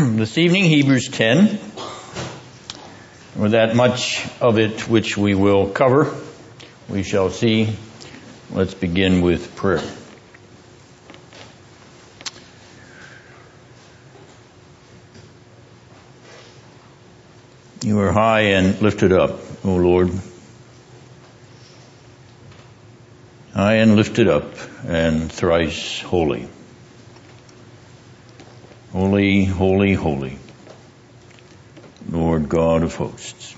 this evening, Hebrews 10. With that much of it which we will cover, we shall see. Let's begin with prayer. You are high and lifted up, O Lord. High and lifted up and thrice holy. Holy, holy, holy, Lord God of hosts.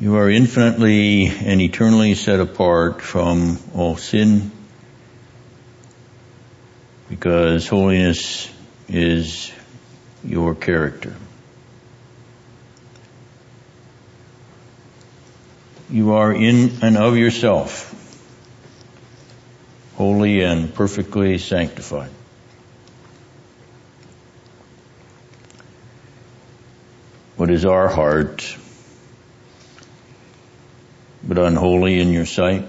You are infinitely and eternally set apart from all sin because holiness is your character. You are in and of yourself holy and perfectly sanctified. What is our heart but unholy in your sight?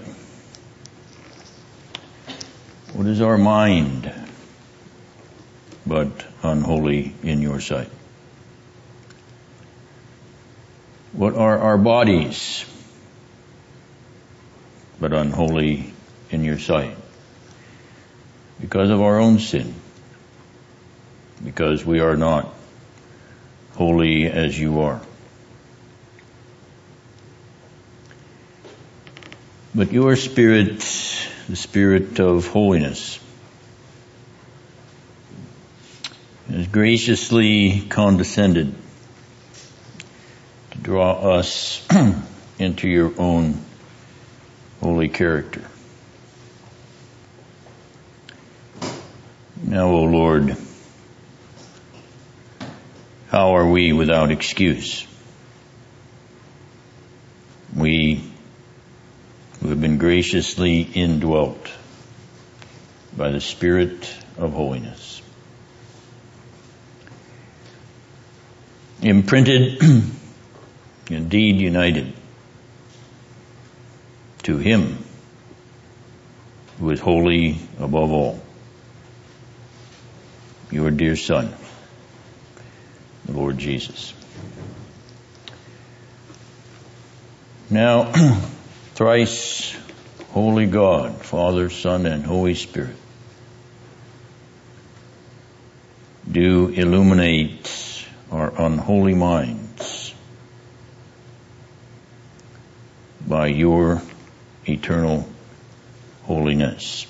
What is our mind but unholy in your sight? What are our bodies but unholy in your sight? Because of our own sin, because we are not holy as you are. But your spirit, the spirit of holiness, has graciously condescended to draw us into your own holy character. Now, O Lord, how are we without excuse? We who have been graciously indwelt by the Spirit of holiness. Imprinted, indeed united to Him who is holy above all your dear Son, the Lord Jesus. Now, thrice holy God, Father, Son, and Holy Spirit, do illuminate our unholy minds by your eternal holiness.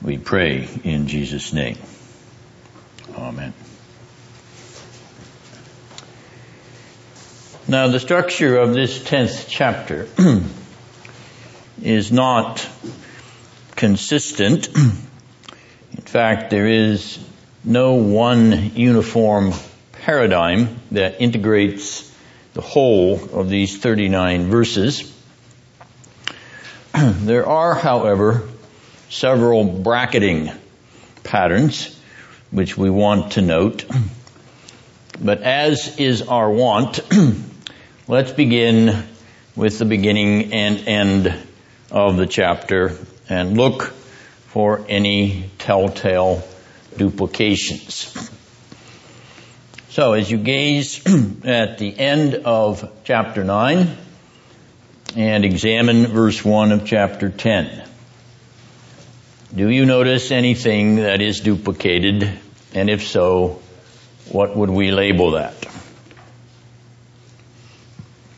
We pray in Jesus' name. Amen. Now the structure of this 10th chapter is not consistent. In fact, there is no one uniform paradigm that integrates the whole of these 39 verses. There are, however, several bracketing patterns which we want to note. But as is our wont, let's begin with the beginning and end of the chapter and look for any telltale duplications. So as you gaze at the end of chapter 9 and examine verse 1 of chapter 10, do you notice anything that is duplicated? And if so, what would we label that?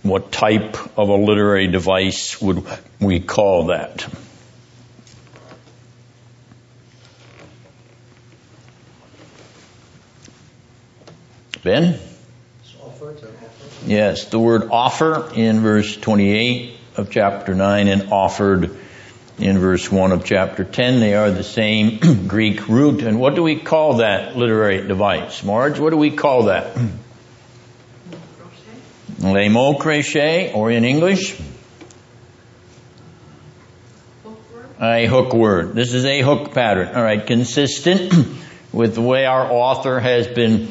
What type of a literary device would we call that? Ben? Yes, the word offer in verse 28 of chapter 9 and offered in verse 1 of chapter 10. They are the same Greek root. And what do we call that literary device? Marge, what do we call that? Le mot crochet, or in English? A hook word. This is a hook pattern. All right, consistent with the way our author has been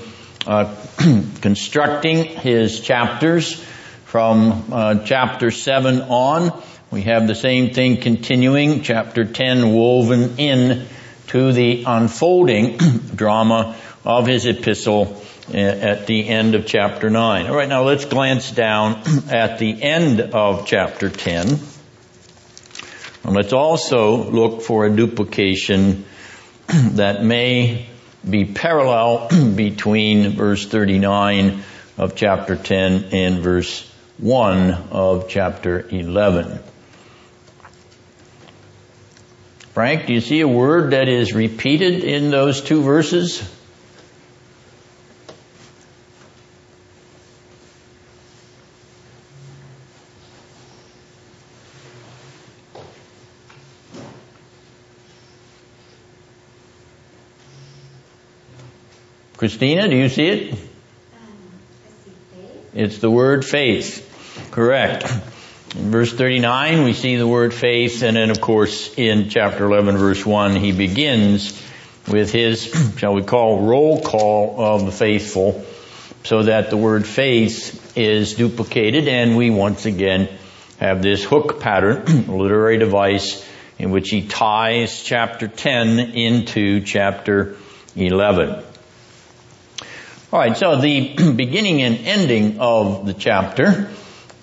uh, constructing his chapters from uh, chapter 7 on we have the same thing continuing, chapter 10 woven in to the unfolding drama of his epistle eh, at the end of chapter 9. All right, now let's glance down at the end of chapter 10. And let's also look for a duplication that may be parallel between verse 39 of chapter 10 and verse 1 of chapter 11. Frank, do you see a word that is repeated in those two verses? Christina, do you see it? Um, it's the word faith. Correct. In verse 39, we see the word faith, and then of course in chapter 11 verse 1, he begins with his, shall we call, roll call of the faithful, so that the word faith is duplicated, and we once again have this hook pattern, literary device, in which he ties chapter 10 into chapter 11. Alright, so the beginning and ending of the chapter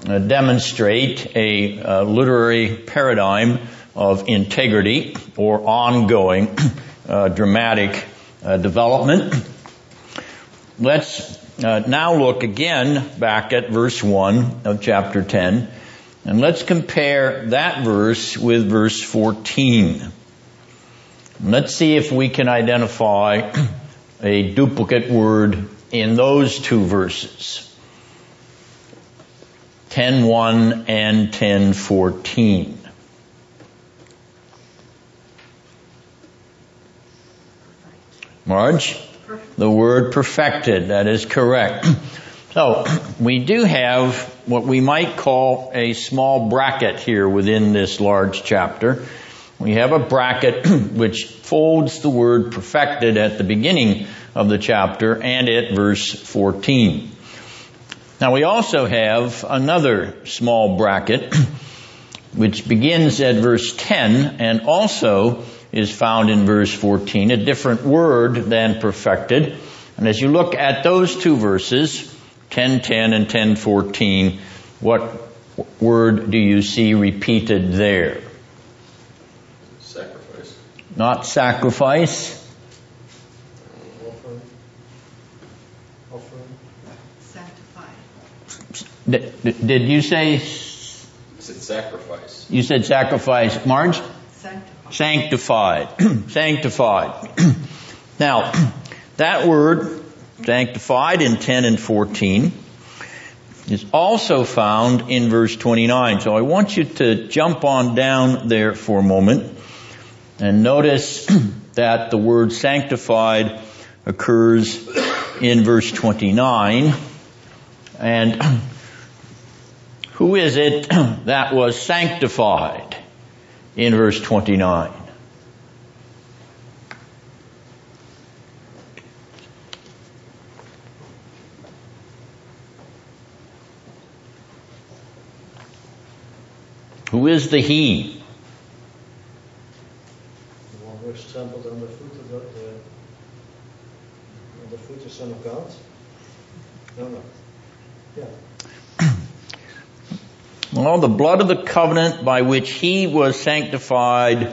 demonstrate a uh, literary paradigm of integrity or ongoing uh, dramatic uh, development. Let's uh, now look again back at verse 1 of chapter 10 and let's compare that verse with verse 14. Let's see if we can identify a duplicate word in those two verses. 10.1 and 10.14. Marge? The word perfected, that is correct. So, we do have what we might call a small bracket here within this large chapter. We have a bracket which folds the word perfected at the beginning of the chapter and at verse 14. Now we also have another small bracket which begins at verse 10 and also is found in verse 14, a different word than perfected. And as you look at those two verses, 1010 and 1014, what word do you see repeated there? Sacrifice. Not sacrifice. Did, did you say? I said sacrifice. You said sacrifice. Marge? Sanctified. Sanctified. sanctified. now, that word, sanctified in 10 and 14, is also found in verse 29. So I want you to jump on down there for a moment and notice that the word sanctified occurs in verse 29 and who is it that was sanctified in verse 29? Who is the he? The one who is trampled underfoot of the, the, the Son of God? No, no. Yeah. Well, the blood of the covenant by which he was sanctified,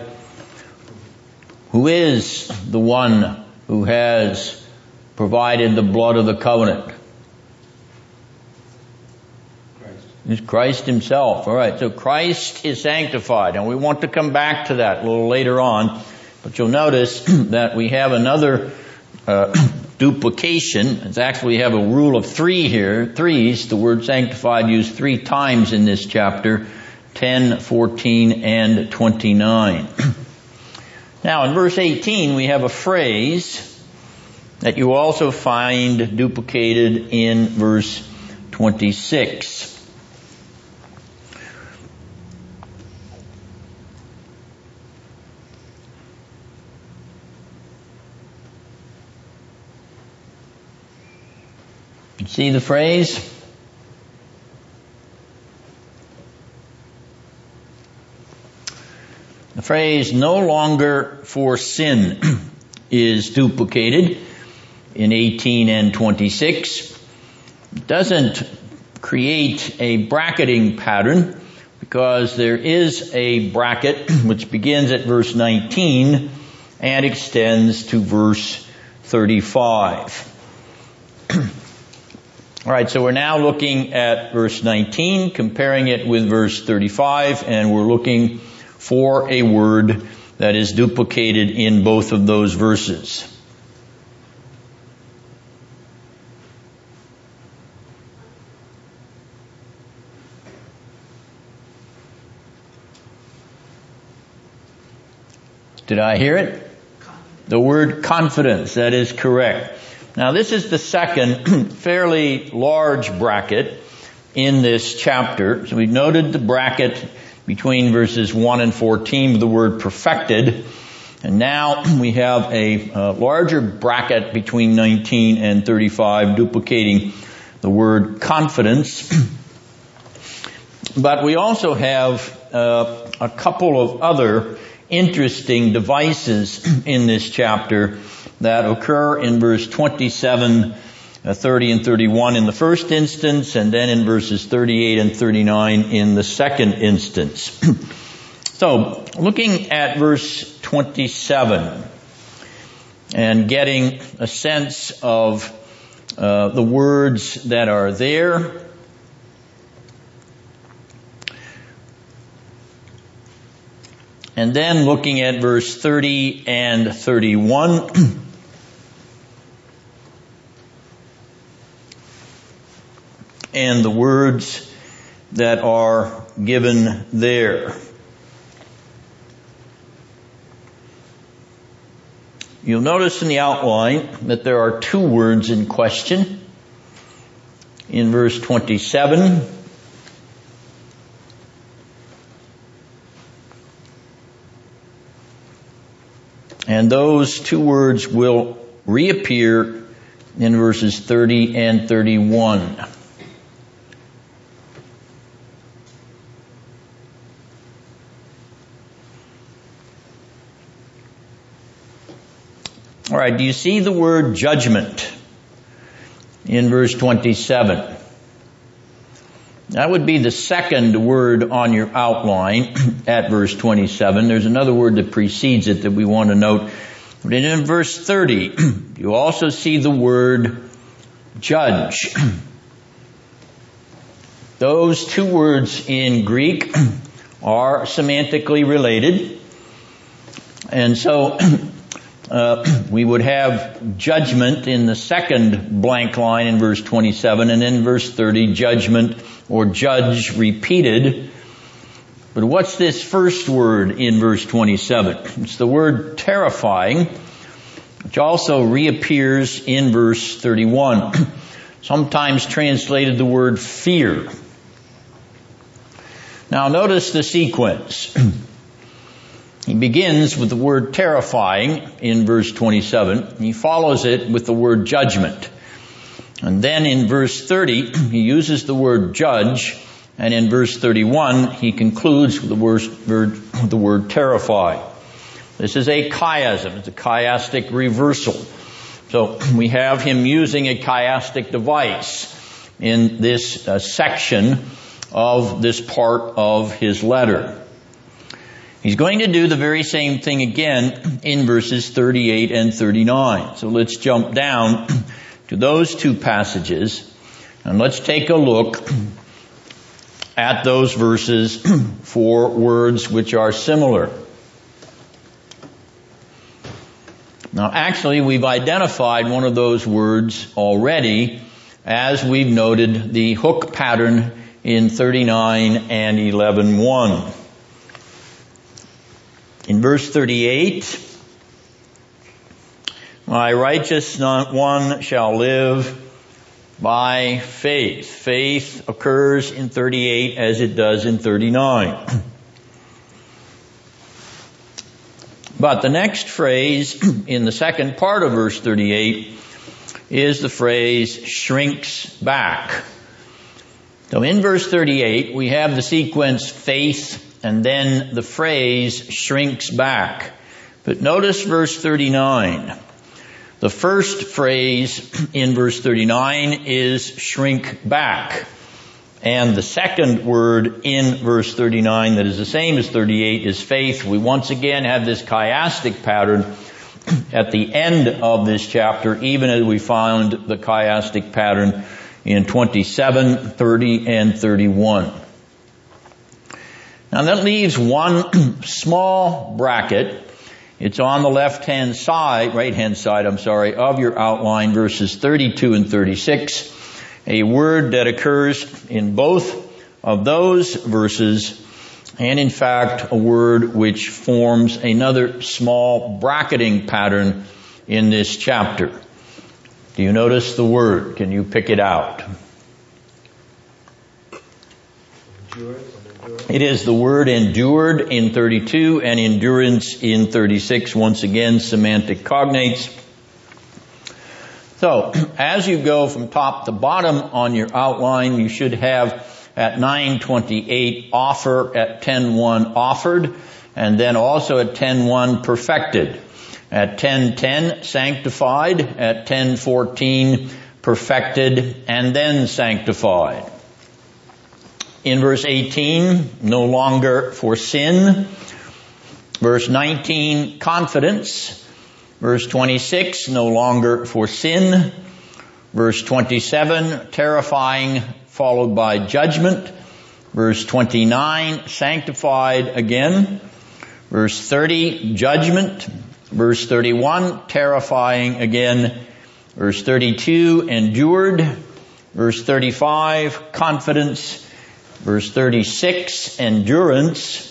who is the one who has provided the blood of the covenant? Christ. It's Christ himself. Alright, so Christ is sanctified, and we want to come back to that a little later on, but you'll notice that we have another uh, duplication. It's actually we have a rule of three here. Threes, the word sanctified used three times in this chapter. 10, 14, and 29. now in verse 18 we have a phrase that you also find duplicated in verse 26. See the phrase? The phrase no longer for sin is duplicated in 18 and 26. It doesn't create a bracketing pattern because there is a bracket which begins at verse 19 and extends to verse 35. All right, so we're now looking at verse 19, comparing it with verse 35, and we're looking for a word that is duplicated in both of those verses. Did I hear it? The word confidence, that is correct. Now this is the second fairly large bracket in this chapter. So we noted the bracket between verses 1 and 14 with the word perfected. And now we have a uh, larger bracket between 19 and 35 duplicating the word confidence. but we also have uh, a couple of other interesting devices in this chapter that occur in verse 27, uh, 30 and 31 in the first instance, and then in verses 38 and 39 in the second instance. so, looking at verse 27 and getting a sense of uh, the words that are there, And then looking at verse 30 and 31. and the words that are given there. You'll notice in the outline that there are two words in question. In verse 27, And those two words will reappear in verses 30 and 31. All right, do you see the word judgment in verse 27? That would be the second word on your outline at verse 27. There's another word that precedes it that we want to note. But in verse 30, you also see the word judge. Those two words in Greek are semantically related. And so uh, we would have judgment in the second blank line in verse 27 and in verse 30 judgment or judge repeated. But what's this first word in verse 27? It's the word terrifying, which also reappears in verse 31. Sometimes translated the word fear. Now notice the sequence. He begins with the word terrifying in verse 27. He follows it with the word judgment. And then in verse 30, he uses the word judge, and in verse 31, he concludes with the word, the word terrify. This is a chiasm. It's a chiastic reversal. So we have him using a chiastic device in this uh, section of this part of his letter. He's going to do the very same thing again in verses 38 and 39. So let's jump down to those two passages and let's take a look at those verses for words which are similar. Now actually we've identified one of those words already as we've noted the hook pattern in 39 and 11.1. In verse 38, my righteous one shall live by faith. Faith occurs in 38 as it does in 39. But the next phrase in the second part of verse 38 is the phrase shrinks back. So in verse 38 we have the sequence faith and then the phrase shrinks back. But notice verse 39. The first phrase in verse 39 is shrink back. And the second word in verse 39 that is the same as 38 is faith. We once again have this chiastic pattern at the end of this chapter, even as we found the chiastic pattern in 27, 30, and 31. Now that leaves one small bracket. It's on the left hand side, right hand side, I'm sorry, of your outline, verses 32 and 36 a word that occurs in both of those verses and in fact a word which forms another small bracketing pattern in this chapter. Do you notice the word? Can you pick it out? It is the word endured in 32 and endurance in 36. Once again, semantic cognates. So, as you go from top to bottom on your outline, you should have at 928 offer, at 10.1 offered, and then also at 10.1 perfected. At 10.10 sanctified, at 10.14 perfected, and then sanctified. In verse 18, no longer for sin. Verse 19, confidence. Verse 26, no longer for sin. Verse 27, terrifying followed by judgment. Verse 29, sanctified again. Verse 30, judgment. Verse 31, terrifying again. Verse 32, endured. Verse 35, confidence. Verse 36, endurance.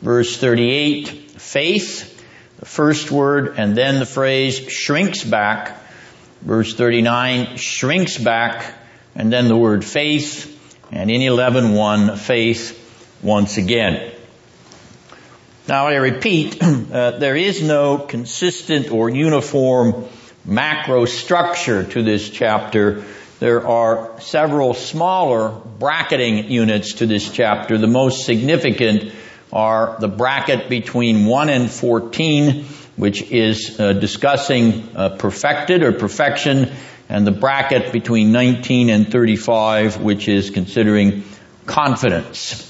Verse 38, faith the first word and then the phrase shrinks back. Verse 39 shrinks back and then the word faith and in 11.1 faith once again. Now I repeat, uh, there is no consistent or uniform macro structure to this chapter. There are several smaller bracketing units to this chapter. The most significant are the bracket between 1 and 14, which is uh, discussing uh, perfected or perfection, and the bracket between 19 and 35, which is considering confidence.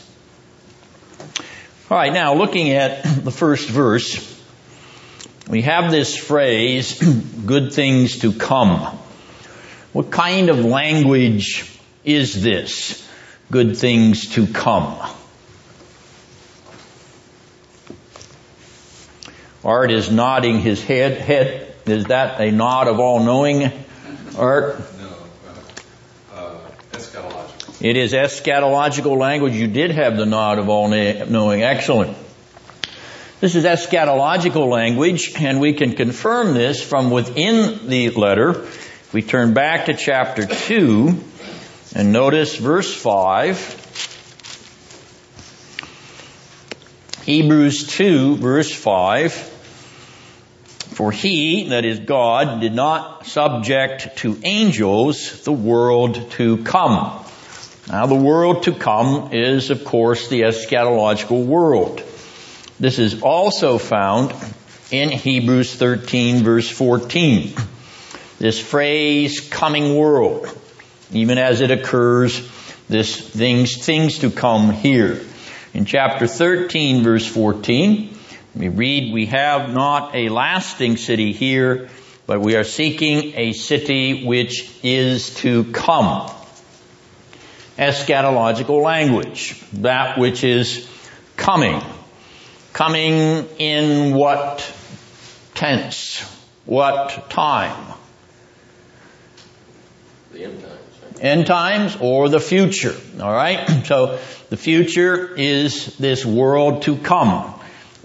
All right, now looking at the first verse, we have this phrase, good things to come. What kind of language is this? Good things to come. Art is nodding his head. Head is that a nod of all knowing? Art. No, uh, uh, eschatological. It is eschatological language. You did have the nod of all knowing. Excellent. This is eschatological language, and we can confirm this from within the letter. We turn back to chapter 2 and notice verse 5. Hebrews 2 verse 5. For he, that is God, did not subject to angels the world to come. Now the world to come is of course the eschatological world. This is also found in Hebrews 13 verse 14. This phrase, coming world, even as it occurs, this things, things to come here. In chapter 13 verse 14, we read, we have not a lasting city here, but we are seeking a city which is to come. Eschatological language. That which is coming. Coming in what tense? What time? End times. End times or the future. Alright? So the future is this world to come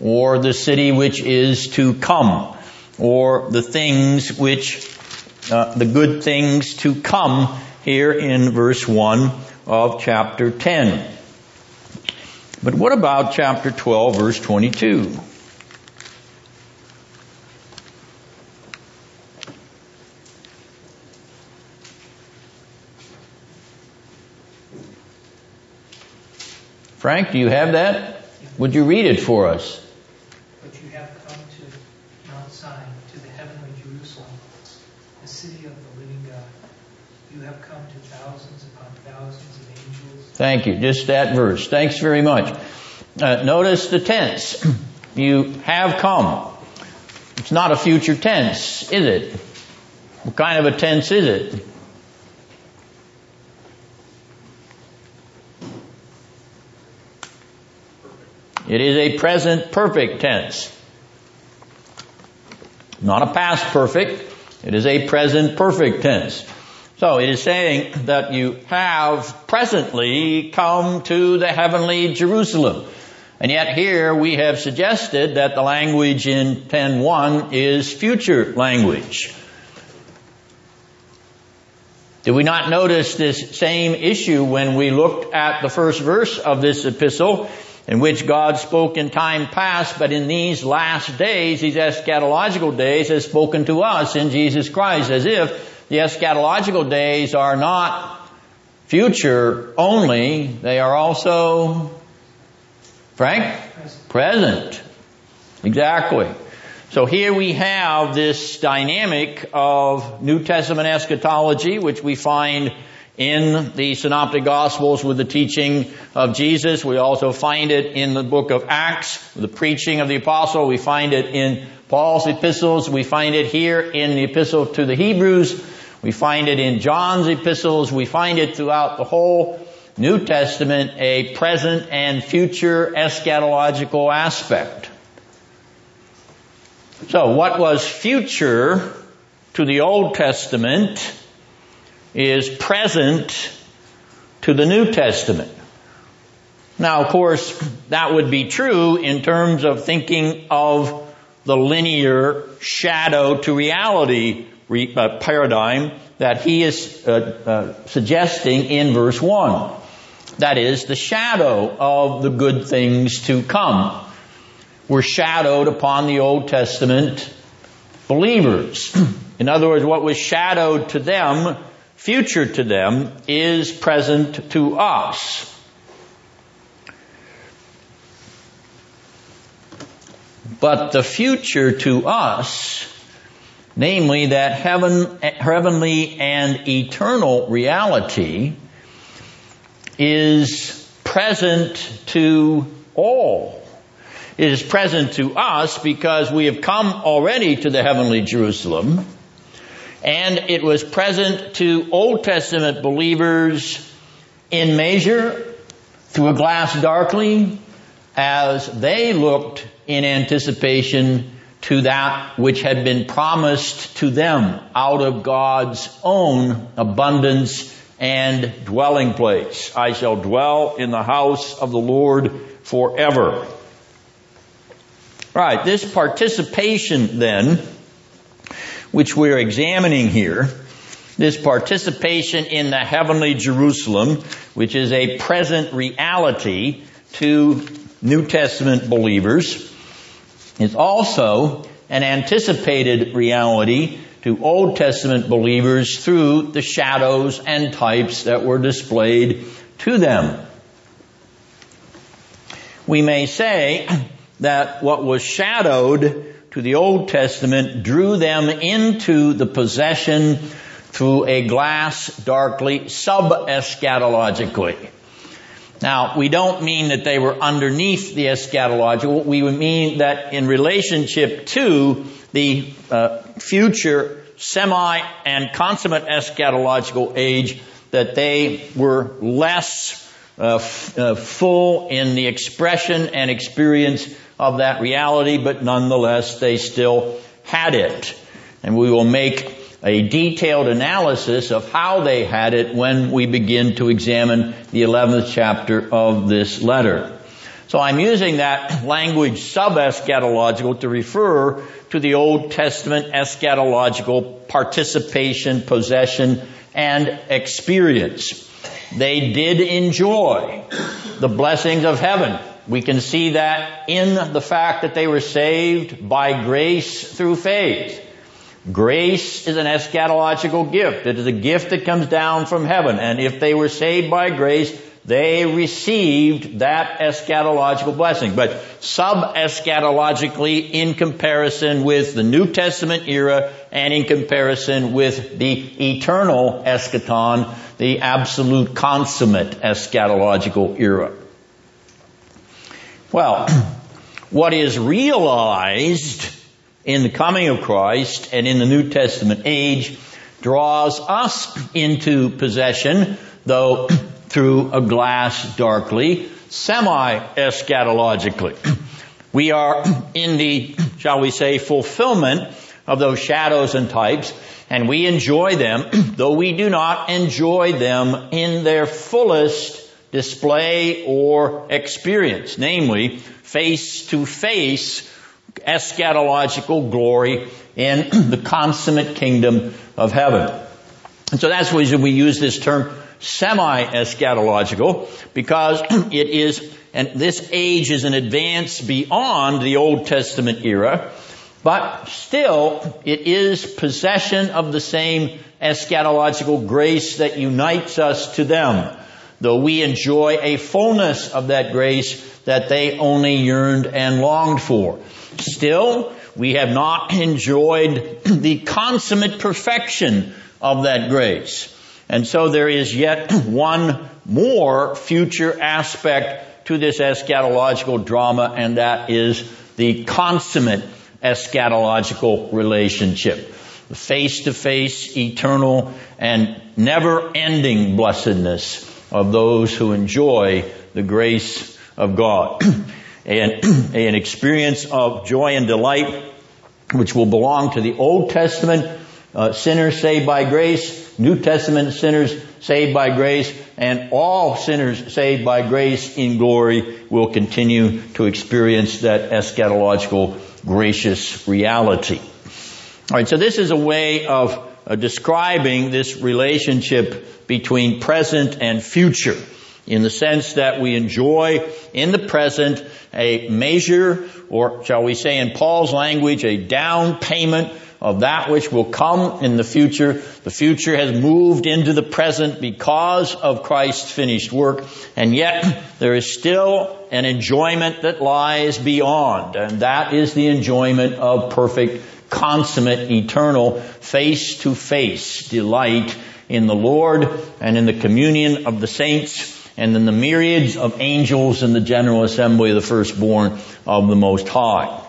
or the city which is to come, or the things which, uh, the good things to come here in verse 1 of chapter 10. But what about chapter 12 verse 22? Frank, do you have that? Would you read it for us? But you have come to Mount Zion, to the heavenly Jerusalem, the city of the living God. You have come to thousands upon thousands of angels. Thank you. Just that verse. Thanks very much. Uh, notice the tense. You have come. It's not a future tense, is it? What kind of a tense is it? It is a present perfect tense. Not a past perfect. It is a present perfect tense. So it is saying that you have presently come to the heavenly Jerusalem. And yet here we have suggested that the language in 10.1 is future language. Did we not notice this same issue when we looked at the first verse of this epistle in which God spoke in time past, but in these last days, these eschatological days, has spoken to us in Jesus Christ, as if the eschatological days are not future only, they are also, Frank? Present. Present. Exactly. So here we have this dynamic of New Testament eschatology, which we find in the Synoptic Gospels with the teaching of Jesus. We also find it in the book of Acts, the preaching of the apostle. We find it in Paul's epistles. We find it here in the epistle to the Hebrews. We find it in John's epistles. We find it throughout the whole New Testament, a present and future eschatological aspect. So what was future to the Old Testament is present to the New Testament. Now, of course, that would be true in terms of thinking of the linear shadow to reality re- uh, paradigm that he is uh, uh, suggesting in verse 1. That is, the shadow of the good things to come were shadowed upon the Old Testament believers. In other words, what was shadowed to them future to them is present to us. But the future to us, namely that heaven, heavenly and eternal reality, is present to all. It is present to us because we have come already to the heavenly Jerusalem and it was present to Old Testament believers in measure through a glass darkly as they looked in anticipation to that which had been promised to them out of God's own abundance and dwelling place. I shall dwell in the house of the Lord forever. Right, this participation then which we're examining here, this participation in the heavenly Jerusalem, which is a present reality to New Testament believers, is also an anticipated reality to Old Testament believers through the shadows and types that were displayed to them. We may say that what was shadowed to the Old Testament drew them into the possession through a glass darkly sub-eschatologically. Now, we don't mean that they were underneath the eschatological. We mean that in relationship to the uh, future semi and consummate eschatological age, that they were less uh, f- uh, full in the expression and experience of that reality, but nonetheless they still had it. And we will make a detailed analysis of how they had it when we begin to examine the 11th chapter of this letter. So I'm using that language sub-eschatological to refer to the Old Testament eschatological participation, possession, and experience. They did enjoy the blessings of heaven we can see that in the fact that they were saved by grace through faith. Grace is an eschatological gift. It is a gift that comes down from heaven. And if they were saved by grace, they received that eschatological blessing. But sub-eschatologically in comparison with the New Testament era and in comparison with the eternal eschaton, the absolute consummate eschatological era. Well, what is realized in the coming of Christ and in the New Testament age draws us into possession, though through a glass darkly, semi-eschatologically. We are in the, shall we say, fulfillment of those shadows and types, and we enjoy them, though we do not enjoy them in their fullest display or experience, namely face to face eschatological glory in the consummate kingdom of heaven. And so that's reason we use this term semi-eschatological because it is, and this age is an advance beyond the Old Testament era, but still it is possession of the same eschatological grace that unites us to them, though we enjoy a fullness of that grace that they only yearned and longed for. Still, we have not enjoyed the consummate perfection of that grace. And so there is yet one more future aspect to this eschatological drama, and that is the consummate eschatological relationship. The face-to-face, eternal, and never-ending blessedness of those who enjoy the grace of God. and an experience of joy and delight which will belong to the Old Testament uh, sinners saved by grace, New Testament sinners saved by grace, and all sinners saved by grace in glory will continue to experience that eschatological gracious reality. Alright, so this is a way of uh, describing this relationship between present and future in the sense that we enjoy in the present a measure, or shall we say in Paul's language, a down payment of that which will come in the future. The future has moved into the present because of Christ's finished work, and yet there is still an enjoyment that lies beyond, and that is the enjoyment of perfect, consummate, eternal, face to face delight in the Lord and in the communion of the saints and in the myriads of angels in the general assembly of the firstborn of the Most High.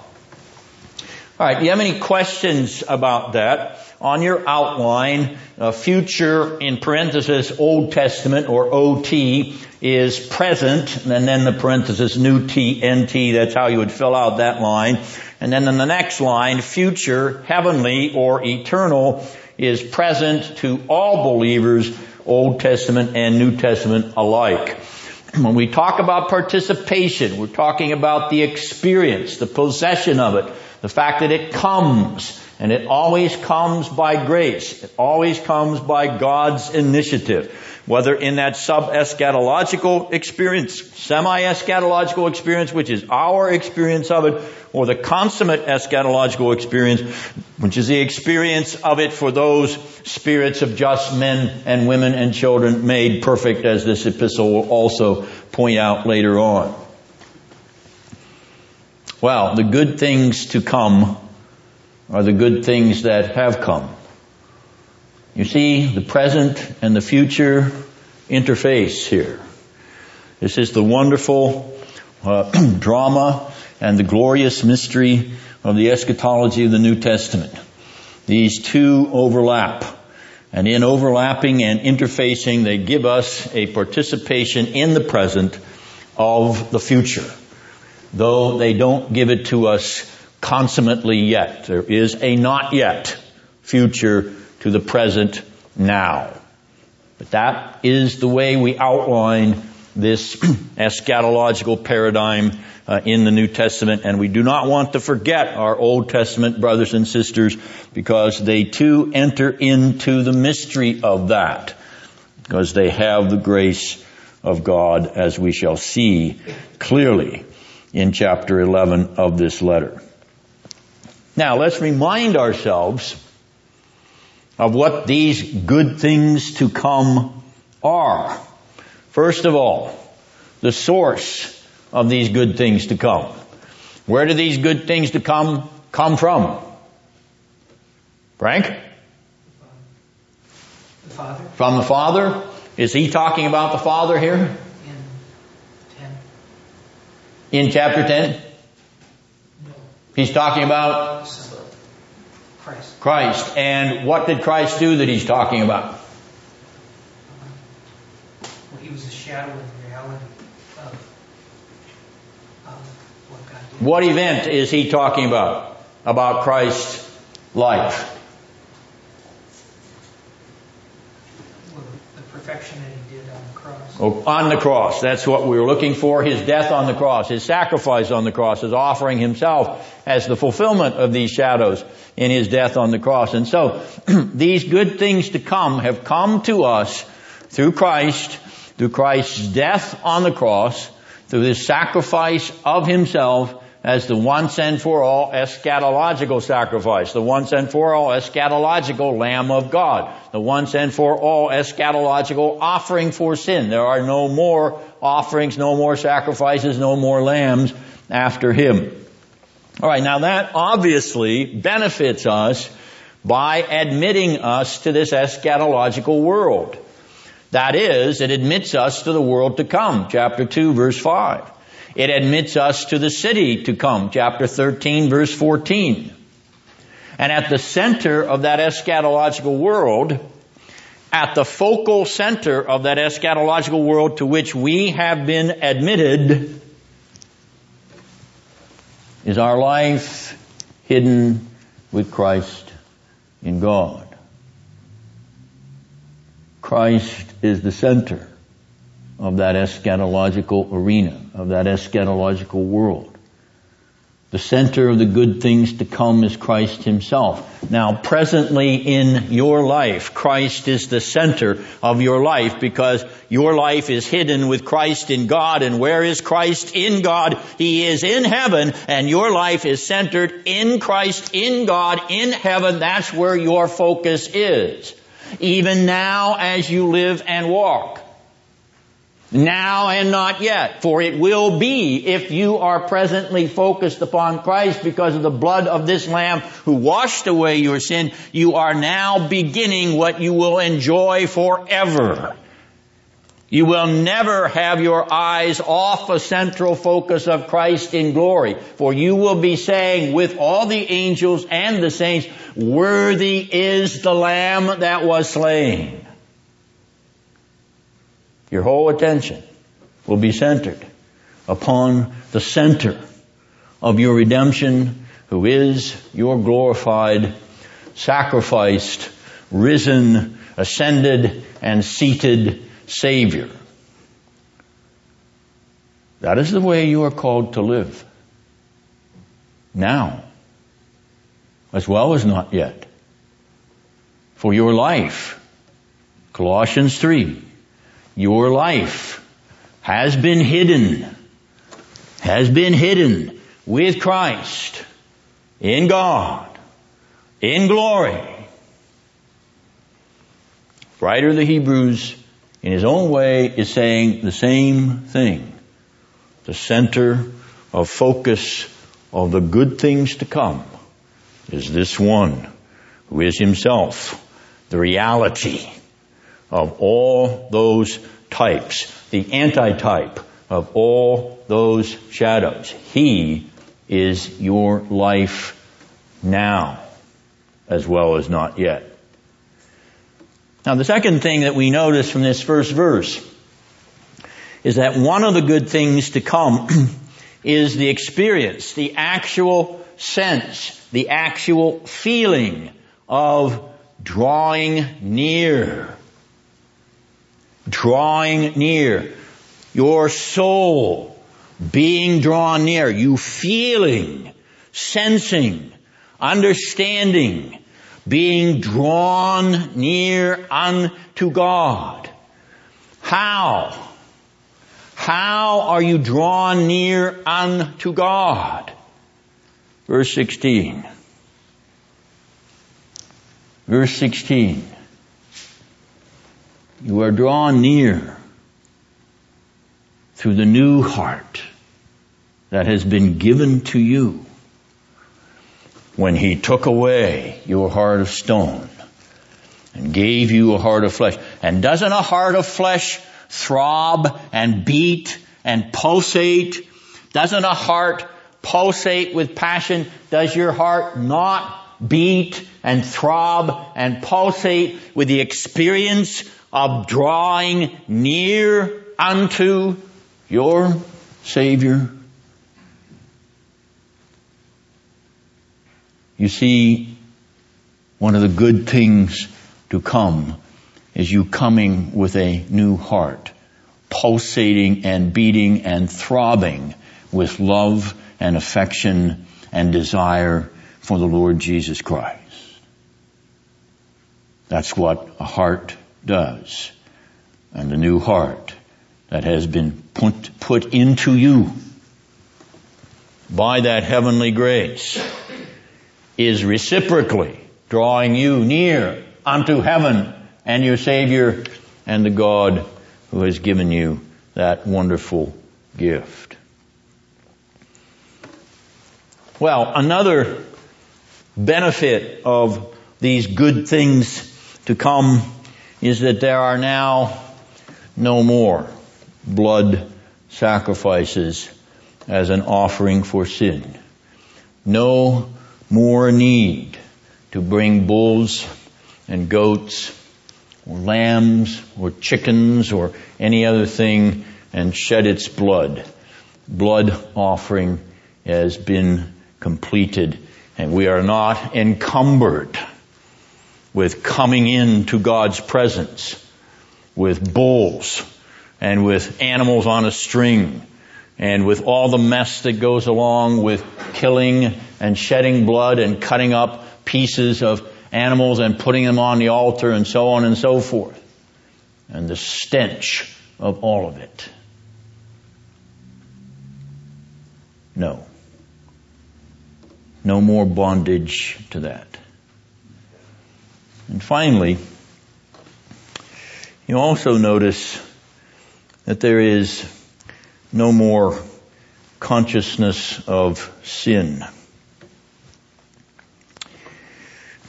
Alright, do you have any questions about that? On your outline, uh, future in parenthesis Old Testament or OT is present, and then the parenthesis new T, NT, that's how you would fill out that line. And then in the next line, future, heavenly or eternal is present to all believers Old Testament and New Testament alike. When we talk about participation, we're talking about the experience, the possession of it, the fact that it comes, and it always comes by grace. It always comes by God's initiative. Whether in that sub-eschatological experience, semi-eschatological experience, which is our experience of it, or the consummate eschatological experience, which is the experience of it for those spirits of just men and women and children made perfect, as this epistle will also point out later on. Well, the good things to come are the good things that have come. You see the present and the future interface here. This is the wonderful uh, drama and the glorious mystery of the eschatology of the New Testament. These two overlap. And in overlapping and interfacing, they give us a participation in the present of the future. Though they don't give it to us consummately yet. There is a not yet future to the present now. But that is the way we outline this eschatological paradigm uh, in the New Testament, and we do not want to forget our Old Testament brothers and sisters because they too enter into the mystery of that because they have the grace of God as we shall see clearly in chapter 11 of this letter. Now let's remind ourselves of what these good things to come are. First of all, the source of these good things to come. Where do these good things to come come from? Frank? The Father From the Father? Is he talking about the Father here? in 10. In chapter 10? No, He's talking about. Christ. Christ. And what did Christ do that he's talking about? Well, he was a shadow of the reality of, of what God did. What event is he talking about? About Christ's life. Well, the perfection that on the cross. Oh, On the cross. That's what we were looking for. His death on the cross. His sacrifice on the cross. His offering himself as the fulfillment of these shadows in his death on the cross. And so, these good things to come have come to us through Christ, through Christ's death on the cross, through his sacrifice of himself as the once and for all eschatological sacrifice, the once and for all eschatological Lamb of God, the once and for all eschatological offering for sin. There are no more offerings, no more sacrifices, no more lambs after him. Alright, now that obviously benefits us by admitting us to this eschatological world. That is, it admits us to the world to come, chapter 2 verse 5. It admits us to the city to come, chapter 13 verse 14. And at the center of that eschatological world, at the focal center of that eschatological world to which we have been admitted, is our life hidden with Christ in God. Christ is the center of that eschatological arena, of that eschatological world. The center of the good things to come is Christ himself. Now presently in your life, Christ is the center of your life because your life is hidden with Christ in God and where is Christ in God? He is in heaven and your life is centered in Christ, in God, in heaven. That's where your focus is. Even now as you live and walk. Now and not yet, for it will be if you are presently focused upon Christ because of the blood of this Lamb who washed away your sin, you are now beginning what you will enjoy forever. You will never have your eyes off a central focus of Christ in glory, for you will be saying with all the angels and the saints, worthy is the Lamb that was slain. Your whole attention will be centered upon the center of your redemption, who is your glorified, sacrificed, risen, ascended, and seated Savior. That is the way you are called to live. Now, as well as not yet. For your life, Colossians 3, your life has been hidden, has been hidden with Christ in God, in glory. Writer of the Hebrews, in his own way, is saying the same thing. The center of focus of the good things to come is this one who is himself the reality of all those types, the antitype of all those shadows. He is your life now as well as not yet. Now the second thing that we notice from this first verse is that one of the good things to come is the experience, the actual sense, the actual feeling of drawing near. Drawing near. Your soul being drawn near. You feeling, sensing, understanding, being drawn near unto God. How? How are you drawn near unto God? Verse 16. Verse 16. You are drawn near through the new heart that has been given to you when he took away your heart of stone and gave you a heart of flesh. And doesn't a heart of flesh throb and beat and pulsate? Doesn't a heart pulsate with passion? Does your heart not beat and throb and pulsate with the experience of drawing near unto your Savior? You see, one of the good things to come is you coming with a new heart, pulsating and beating and throbbing with love and affection and desire for the Lord Jesus Christ. That's what a heart does. And the new heart that has been put, put into you by that heavenly grace is reciprocally drawing you near unto heaven and your Savior and the God who has given you that wonderful gift. Well, another benefit of these good things to come is that there are now no more blood sacrifices as an offering for sin. No more need to bring bulls and goats or lambs or chickens or any other thing and shed its blood. Blood offering has been completed and we are not encumbered with coming into God's presence with bulls and with animals on a string and with all the mess that goes along with killing and shedding blood and cutting up pieces of animals and putting them on the altar and so on and so forth. And the stench of all of it. No. No more bondage to that. And finally, you also notice that there is no more consciousness of sin.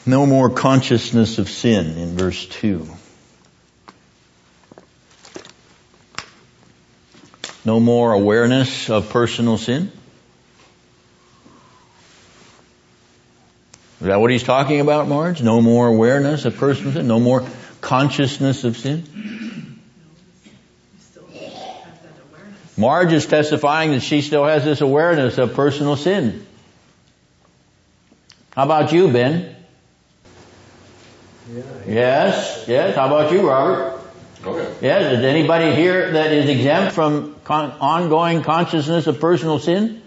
No more consciousness of sin in verse 2. No more awareness of personal sin. Is that what he's talking about, Marge? No more awareness of personal sin? No more consciousness of sin? Marge is testifying that she still has this awareness of personal sin. How about you, Ben? Yeah. Yes, yes. How about you, Robert? Okay. Yes. Is anybody here that is exempt from con- ongoing consciousness of personal sin?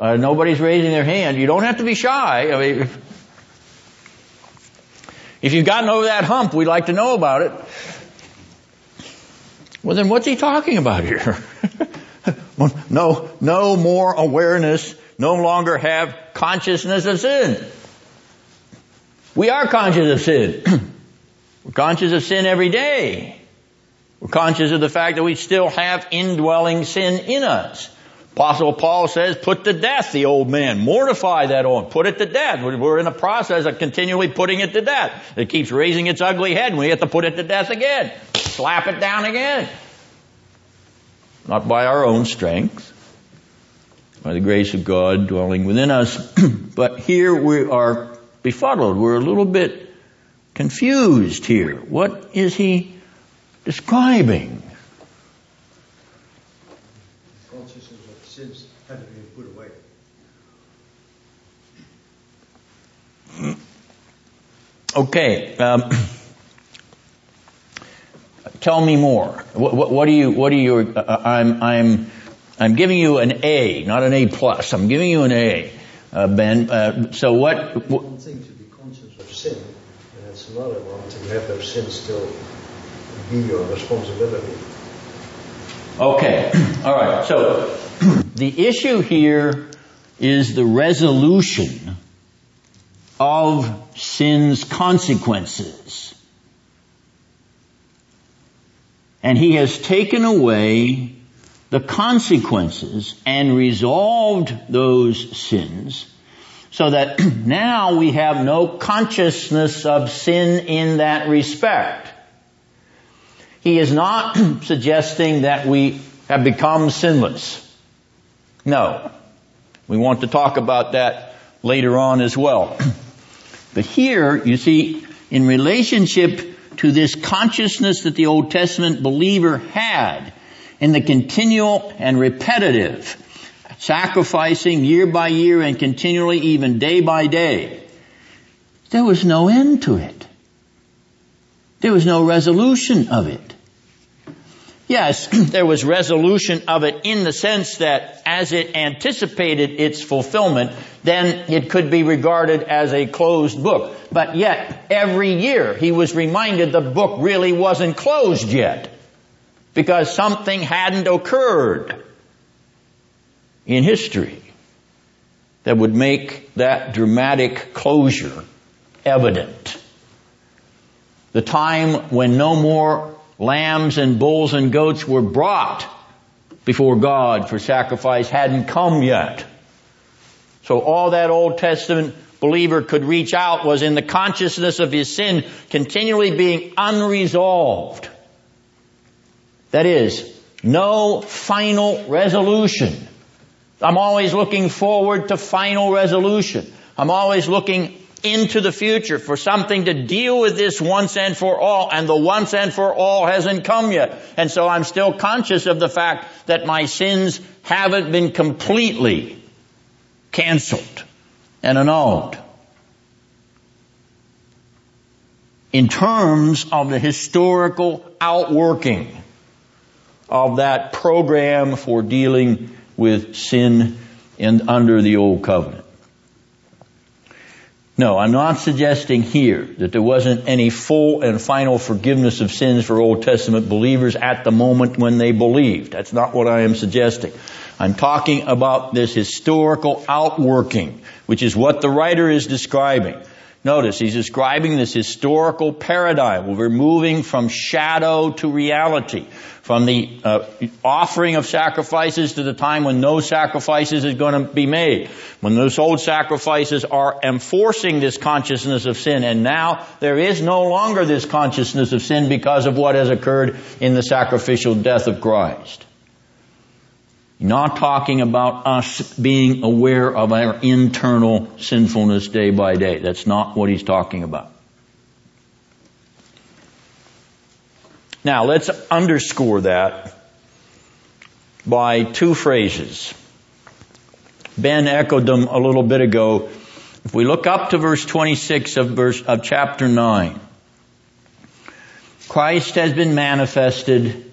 Uh, nobody's raising their hand. You don't have to be shy. I mean, if, if you've gotten over that hump, we'd like to know about it. Well, then what's he talking about here? no, no more awareness, no longer have consciousness of sin. We are conscious of sin. We're conscious of sin every day. We're conscious of the fact that we still have indwelling sin in us. Apostle Paul says, put to death the old man. Mortify that old, put it to death. We're in the process of continually putting it to death. It keeps raising its ugly head and we have to put it to death again. Slap it down again. Not by our own strength, by the grace of God dwelling within us. but here we are befuddled. We're a little bit confused here. What is he describing? Consciousness of sins had been put away. Okay. Um, tell me more. What, what, what do you? What do you? Uh, I'm I'm I'm giving you an A, not an A plus. I'm giving you an A, uh, Ben. Uh, so what? It's one thing to be conscious of sin, and it's another one to have those sins still be your responsibility. Okay. All right. So the issue here is the resolution of sin's consequences. And he has taken away the consequences and resolved those sins so that now we have no consciousness of sin in that respect. He is not suggesting that we have become sinless. No. We want to talk about that later on as well. But here, you see, in relationship to this consciousness that the Old Testament believer had in the continual and repetitive sacrificing year by year and continually even day by day, there was no end to it. There was no resolution of it. Yes, there was resolution of it in the sense that as it anticipated its fulfillment, then it could be regarded as a closed book. But yet, every year he was reminded the book really wasn't closed yet because something hadn't occurred in history that would make that dramatic closure evident. The time when no more lambs and bulls and goats were brought before God for sacrifice hadn't come yet. So all that Old Testament believer could reach out was in the consciousness of his sin continually being unresolved. That is, no final resolution. I'm always looking forward to final resolution. I'm always looking into the future for something to deal with this once and for all, and the once and for all hasn't come yet. And so I'm still conscious of the fact that my sins haven't been completely canceled and annulled. In terms of the historical outworking of that program for dealing with sin and under the old covenant. No, I'm not suggesting here that there wasn't any full and final forgiveness of sins for Old Testament believers at the moment when they believed. That's not what I am suggesting. I'm talking about this historical outworking, which is what the writer is describing. Notice he's describing this historical paradigm. We're moving from shadow to reality, from the uh, offering of sacrifices to the time when no sacrifices is going to be made. When those old sacrifices are enforcing this consciousness of sin, and now there is no longer this consciousness of sin because of what has occurred in the sacrificial death of Christ. Not talking about us being aware of our internal sinfulness day by day. That's not what he's talking about. Now let's underscore that by two phrases. Ben echoed them a little bit ago. If we look up to verse 26 of verse, of chapter 9, Christ has been manifested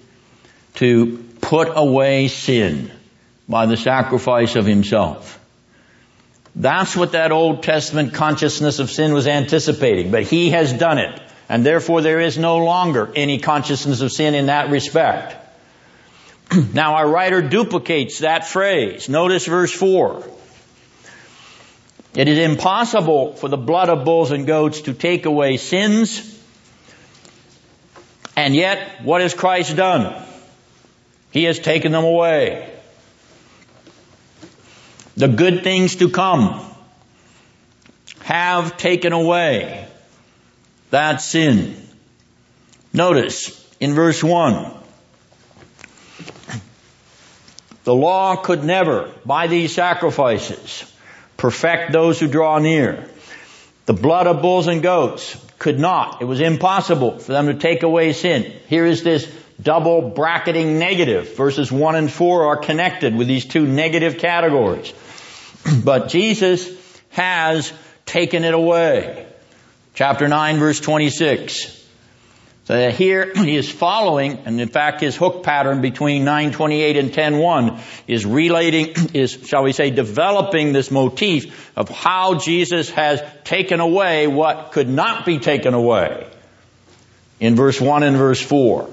to put away sin by the sacrifice of himself. That's what that Old Testament consciousness of sin was anticipating, but he has done it, and therefore there is no longer any consciousness of sin in that respect. now our writer duplicates that phrase. Notice verse 4. It is impossible for the blood of bulls and goats to take away sins, and yet what has Christ done? He has taken them away the good things to come have taken away that sin. Notice in verse 1, the law could never, by these sacrifices, perfect those who draw near. The blood of bulls and goats could not. It was impossible for them to take away sin. Here is this double bracketing negative. Verses 1 and 4 are connected with these two negative categories. but Jesus has taken it away. Chapter 9 verse 26. So here he is following, and in fact his hook pattern between 928 and 101 is relating, is, shall we say, developing this motif of how Jesus has taken away what could not be taken away in verse 1 and verse 4.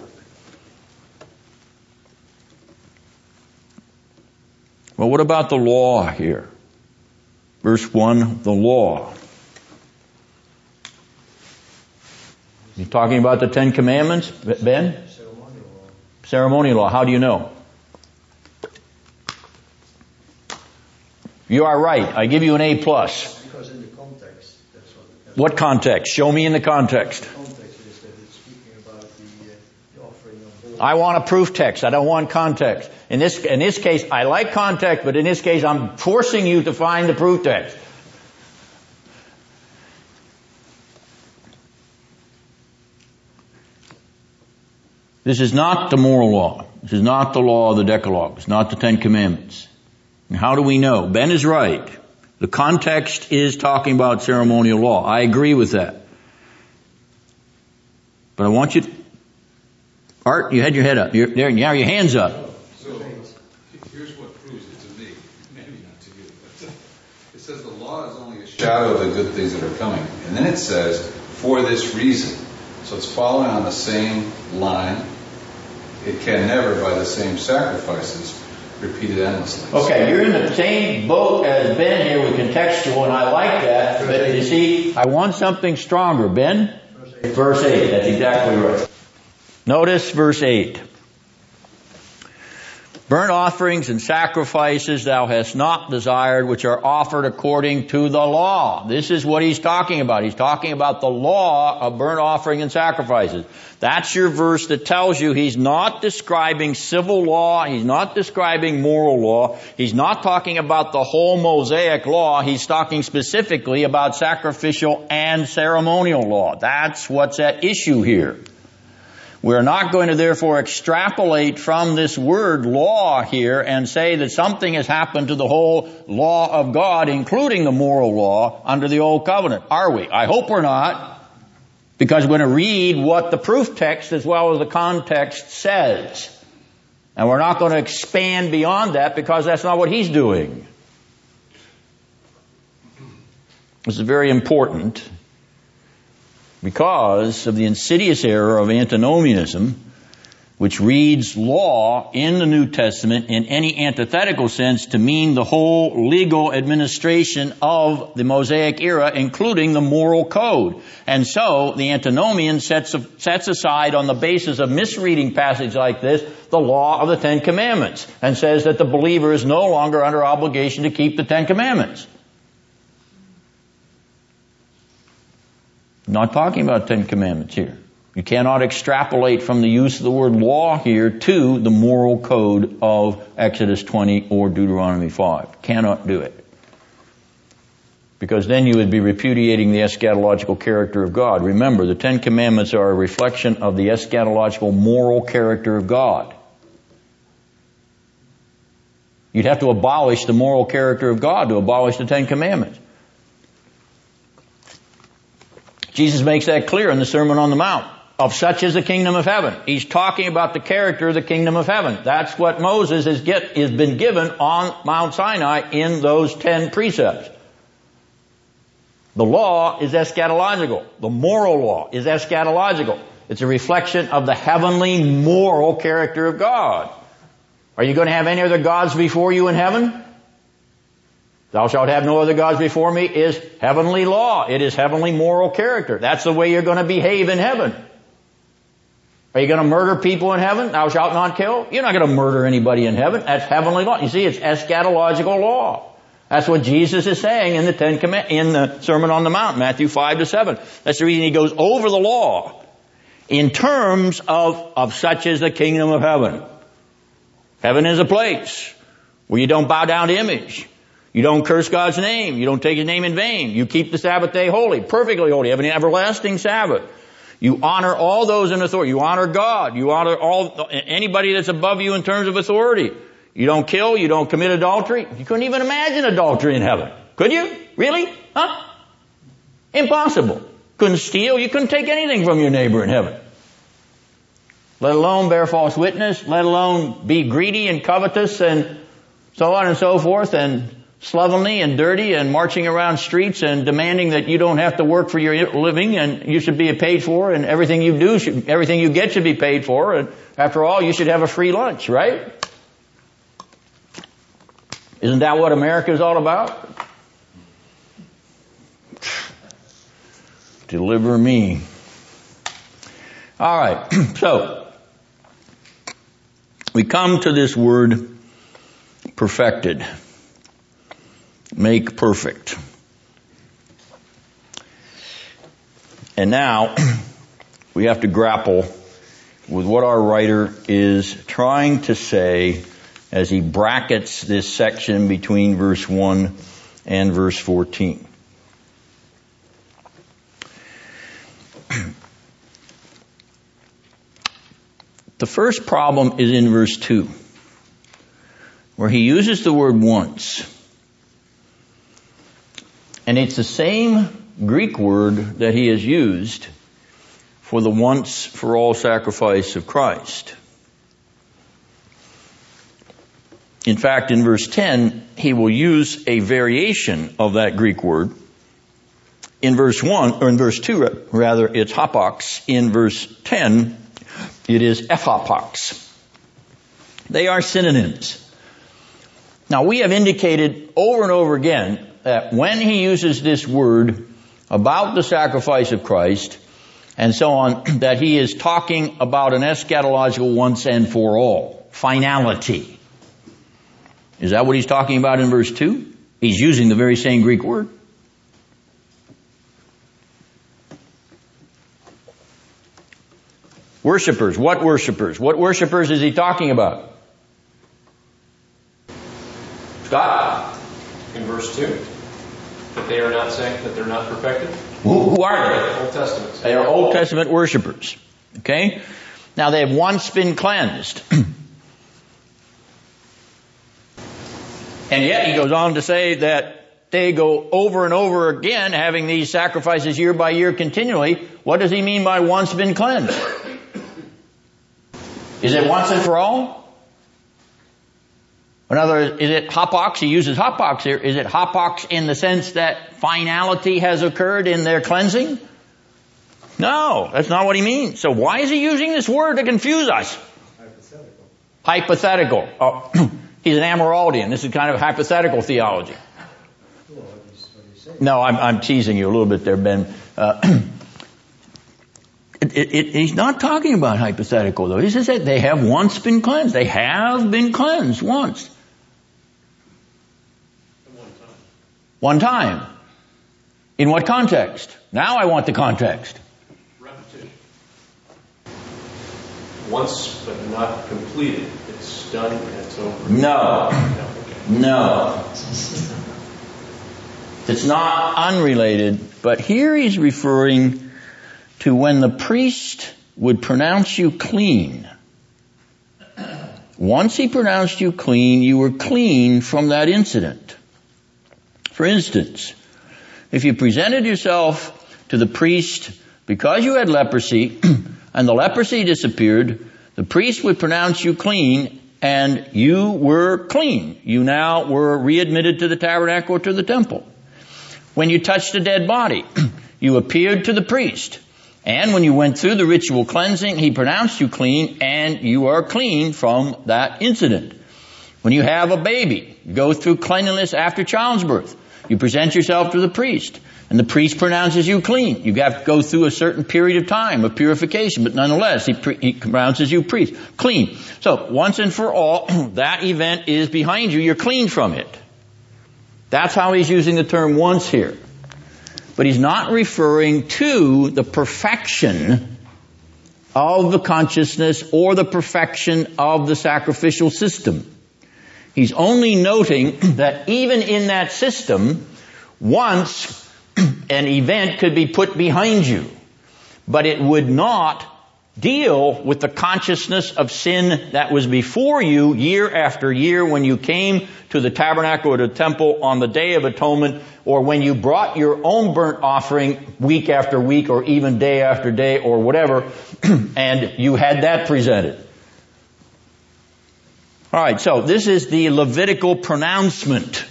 Well, what about the law here? Verse 1, the law. You talking about the Ten Commandments, Ben? Ceremonial law. How do you know? You are right. I give you an A plus. Because in the context, that's what. That's What context? Show me in the context. The context is that it's speaking about the, uh, the offering of. I want a proof text. I don't want context. In this, in this case, I like context, but in this case, I'm forcing you to find the proof text. This is not the moral law. This is not the law of the Decalogue. It's not the Ten Commandments. And how do we know? Ben is right. The context is talking about ceremonial law. I agree with that. But I want you to, Art, you had your head up. You're, there, now your hands up. So, here's what proves it to me, maybe not to you, but it says the law is only a shadow of the good things that are coming. And then it says, for this reason. So it's following on the same line. It can never, by the same sacrifices, repeated endlessly. Okay, you're in the same boat as Ben here with contextual, and I like that. But you see, I want something stronger. Ben? Verse eight. Verse 8, that's exactly right. Notice verse 8. Burnt offerings and sacrifices thou hast not desired, which are offered according to the law. This is what he's talking about. He's talking about the law of burnt offering and sacrifices. That's your verse that tells you he's not describing civil law. He's not describing moral law. He's not talking about the whole Mosaic law. He's talking specifically about sacrificial and ceremonial law. That's what's at issue here. We're not going to therefore extrapolate from this word law here and say that something has happened to the whole law of God, including the moral law under the old covenant. Are we? I hope we're not. Because we're going to read what the proof text as well as the context says. And we're not going to expand beyond that because that's not what he's doing. This is very important because of the insidious error of antinomianism, which reads law in the New Testament in any antithetical sense to mean the whole legal administration of the Mosaic era, including the moral code. And so the antinomian sets, sets aside on the basis of misreading passage like this the law of the Ten Commandments and says that the believer is no longer under obligation to keep the Ten Commandments. I'm not talking about Ten Commandments here. You cannot extrapolate from the use of the word law here to the moral code of Exodus 20 or Deuteronomy 5. Cannot do it. Because then you would be repudiating the eschatological character of God. Remember, the Ten Commandments are a reflection of the eschatological moral character of God. You'd have to abolish the moral character of God to abolish the Ten Commandments. Jesus makes that clear in the Sermon on the Mount. Of such is the kingdom of heaven. He's talking about the character of the kingdom of heaven. That's what Moses has get, has been given on Mount Sinai in those ten precepts. The law is eschatological. The moral law is eschatological. It's a reflection of the heavenly moral character of God. Are you going to have any other gods before you in heaven? Thou shalt have no other gods before me is heavenly law. It is heavenly moral character. That's the way you're going to behave in heaven. Are you going to murder people in heaven? Thou shalt not kill? You're not going to murder anybody in heaven. That's heavenly law. You see, it's eschatological law. That's what Jesus is saying in the Ten Command, in the Sermon on the Mount, Matthew 5 to 7. That's the reason he goes over the law in terms of, of such is the kingdom of heaven. Heaven is a place where you don't bow down to image. You don't curse God's name. You don't take His name in vain. You keep the Sabbath day holy, perfectly holy. You have an everlasting Sabbath. You honor all those in authority. You honor God. You honor all, anybody that's above you in terms of authority. You don't kill. You don't commit adultery. You couldn't even imagine adultery in heaven. Could you? Really? Huh? Impossible. Couldn't steal. You couldn't take anything from your neighbor in heaven. Let alone bear false witness. Let alone be greedy and covetous and so on and so forth and slovenly and dirty and marching around streets and demanding that you don't have to work for your living and you should be paid for and everything you do should, everything you get should be paid for and after all you should have a free lunch, right? Isn't that what America is all about? Deliver me. Alright, so we come to this word perfected. Make perfect. And now we have to grapple with what our writer is trying to say as he brackets this section between verse 1 and verse 14. The first problem is in verse 2, where he uses the word once. And it's the same Greek word that he has used for the once for all sacrifice of Christ. In fact, in verse 10, he will use a variation of that Greek word. In verse 1, or in verse 2, rather, it's hapax. In verse 10, it is ephapax. They are synonyms. Now, we have indicated over and over again that when he uses this word about the sacrifice of Christ and so on, that he is talking about an eschatological once and for all. Finality. Is that what he's talking about in verse 2? He's using the very same Greek word. Worshippers. What worshippers? What worshippers is he talking about? Scott? In verse 2. That they are not saying that they're not perfected? Who, who are they? Old Testament. They are Old Testament worshippers. Okay? Now they have once been cleansed. and yet he goes on to say that they go over and over again having these sacrifices year by year continually. What does he mean by once been cleansed? Is it once and for all? In other words, is it hapax? He uses hapax here. Is it hapax in the sense that finality has occurred in their cleansing? No, that's not what he means. So why is he using this word to confuse us? Hypothetical. Hypothetical. Oh, he's an Amyraldian. This is kind of hypothetical theology. Well, what he's, what he's saying. No, I'm, I'm teasing you a little bit there, Ben. Uh, it, it, it, he's not talking about hypothetical though. He says that they have once been cleansed. They have been cleansed once. One time. In what context? Now I want the context. Repetition. Once, but not completed. It's done and it's over. No. No. No. It's not unrelated, but here he's referring to when the priest would pronounce you clean. Once he pronounced you clean, you were clean from that incident. For instance, if you presented yourself to the priest because you had leprosy and the leprosy disappeared, the priest would pronounce you clean and you were clean. You now were readmitted to the tabernacle or to the temple. When you touched a dead body, you appeared to the priest. And when you went through the ritual cleansing, he pronounced you clean and you are clean from that incident. When you have a baby, go through cleanliness after child's birth. You present yourself to the priest and the priest pronounces you clean. You have to go through a certain period of time of purification, but nonetheless, he, pre- he pronounces you priest, clean. So once and for all, that event is behind you. You're clean from it. That's how he's using the term once here. But he's not referring to the perfection of the consciousness or the perfection of the sacrificial system. He's only noting that even in that system, once an event could be put behind you, but it would not deal with the consciousness of sin that was before you year after year when you came to the tabernacle or the temple on the day of atonement or when you brought your own burnt offering week after week or even day after day or whatever and you had that presented. Alright, so this is the Levitical pronouncement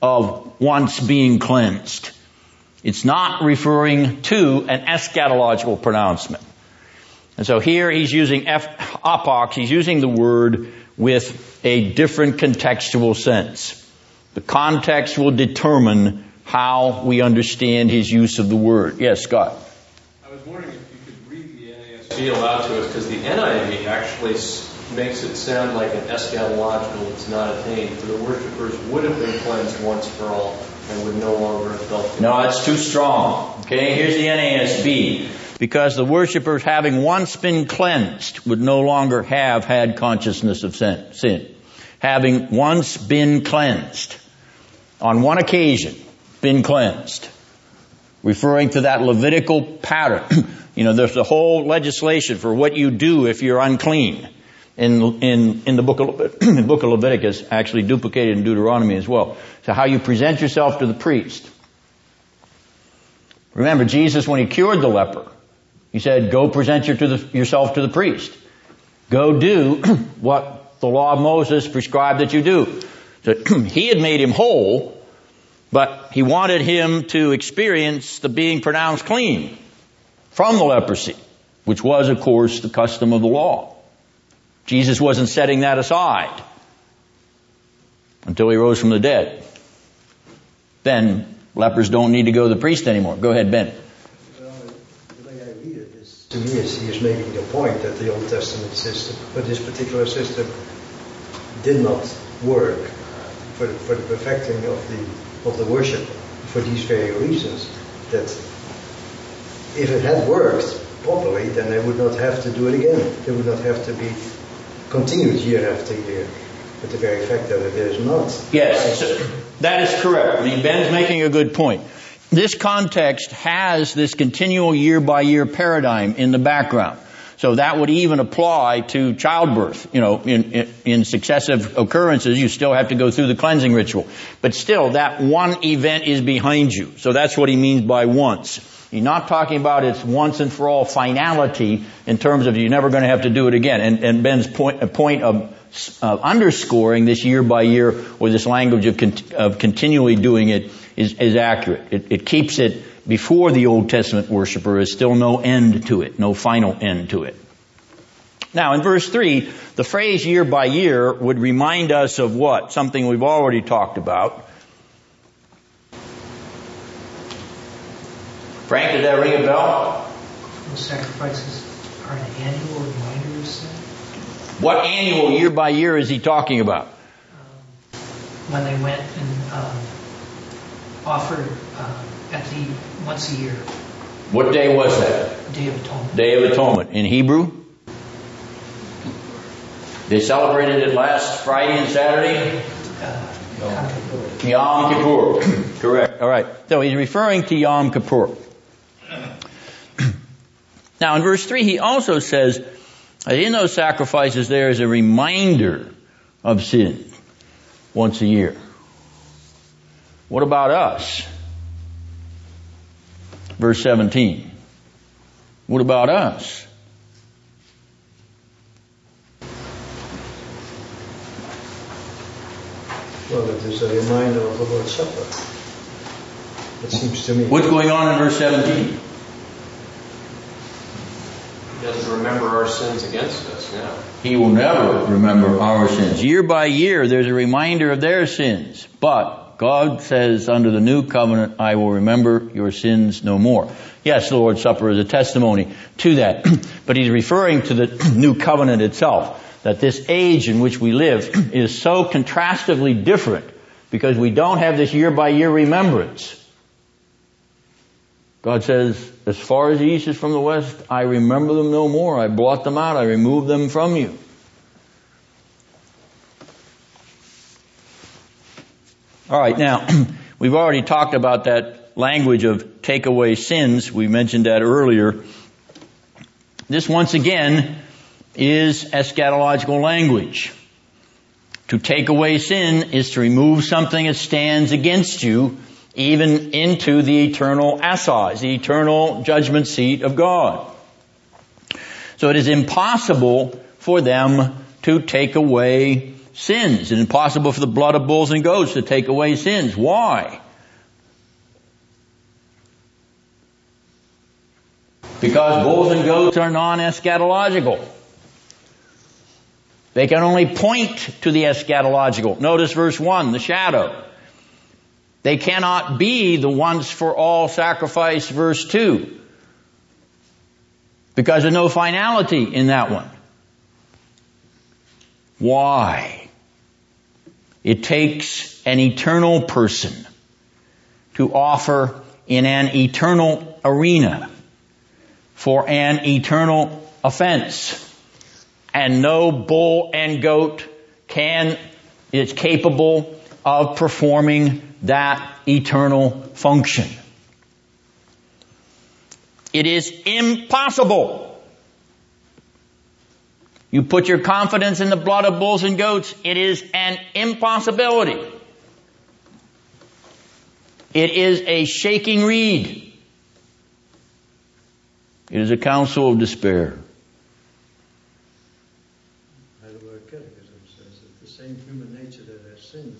of once being cleansed. It's not referring to an eschatological pronouncement. And so here he's using F, apox, he's using the word with a different contextual sense. The context will determine how we understand his use of the word. Yes, Scott. I was wondering if you could read the NASB aloud to us because the NIV actually makes it sound like an eschatological that's not attained, for the worshippers would have been cleansed once for all and would no longer have felt No, that's too strong. Okay, here's the NASB. Because the worshippers having once been cleansed would no longer have had consciousness of sin. Having once been cleansed. On one occasion, been cleansed. Referring to that Levitical pattern. you know, there's a whole legislation for what you do if you're unclean in, in, in the book of, the book of Leviticus, actually duplicated in Deuteronomy as well. So how you present yourself to the priest. Remember, Jesus, when he cured the leper, he said, go present your to the, yourself to the priest. Go do what the law of Moses prescribed that you do. So he had made him whole, but he wanted him to experience the being pronounced clean from the leprosy, which was, of course, the custom of the law. Jesus wasn't setting that aside until he rose from the dead. Then lepers don't need to go to the priest anymore. Go ahead, Ben. Well, the to me, is he is making the point that the Old Testament system, but this particular system, did not work for for the perfecting of the of the worship for these very reasons. That if it had worked properly, then they would not have to do it again. They would not have to be continued year after year. But the very fact that it is not. Yes, that is correct. I mean, Ben's making a good point. This context has this continual year by year paradigm in the background. So that would even apply to childbirth. You know, in, in, in, successive occurrences, you still have to go through the cleansing ritual. But still, that one event is behind you. So that's what he means by once. He's not talking about its once and for all finality in terms of you're never going to have to do it again. And, and Ben's point, point of uh, underscoring this year by year or this language of, of continually doing it is, is accurate. It, it keeps it before the Old Testament worshiper is still no end to it, no final end to it. Now in verse 3, the phrase year by year would remind us of what? Something we've already talked about. Frank, did that ring a bell? Those sacrifices are an annual reminder of sin. What annual year by year is he talking about? Um, when they went and um, offered um, at the once a year. What day was that? Day of Atonement. Day of Atonement. In Hebrew? They celebrated it last Friday and Saturday? Uh, Yom Kippur. Correct. All right. So he's referring to Yom Kippur. Now in verse 3 he also says that in those sacrifices there is a reminder of sin once a year. What about us? Verse 17. What about us? Well, it is a reminder of the Lord's Supper. It seems to me. What's going on in verse 17? He doesn't remember our sins against us. He will never remember our sins. Year by year, there's a reminder of their sins. But God says, under the new covenant, I will remember your sins no more. Yes, the Lord's Supper is a testimony to that. but he's referring to the new covenant itself. That this age in which we live is so contrastively different because we don't have this year by year remembrance. God says, as far as the east is from the west, I remember them no more. I blot them out. I remove them from you. All right, now, we've already talked about that language of take away sins. We mentioned that earlier. This once again is eschatological language. To take away sin is to remove something that stands against you even into the eternal assize, the eternal judgment seat of God. So it is impossible for them to take away sins. It's impossible for the blood of bulls and goats to take away sins. Why? Because bulls and goats are non-eschatological. They can only point to the eschatological. Notice verse 1, the shadow. They cannot be the once for all sacrifice, verse 2. Because there's no finality in that one. Why? It takes an eternal person to offer in an eternal arena for an eternal offense. And no bull and goat can, is capable of performing that eternal function. It is impossible. You put your confidence in the blood of bulls and goats, it is an impossibility. It is a shaking reed. It is a counsel of despair. Heidelberg Catechism says that the same human nature that has sinned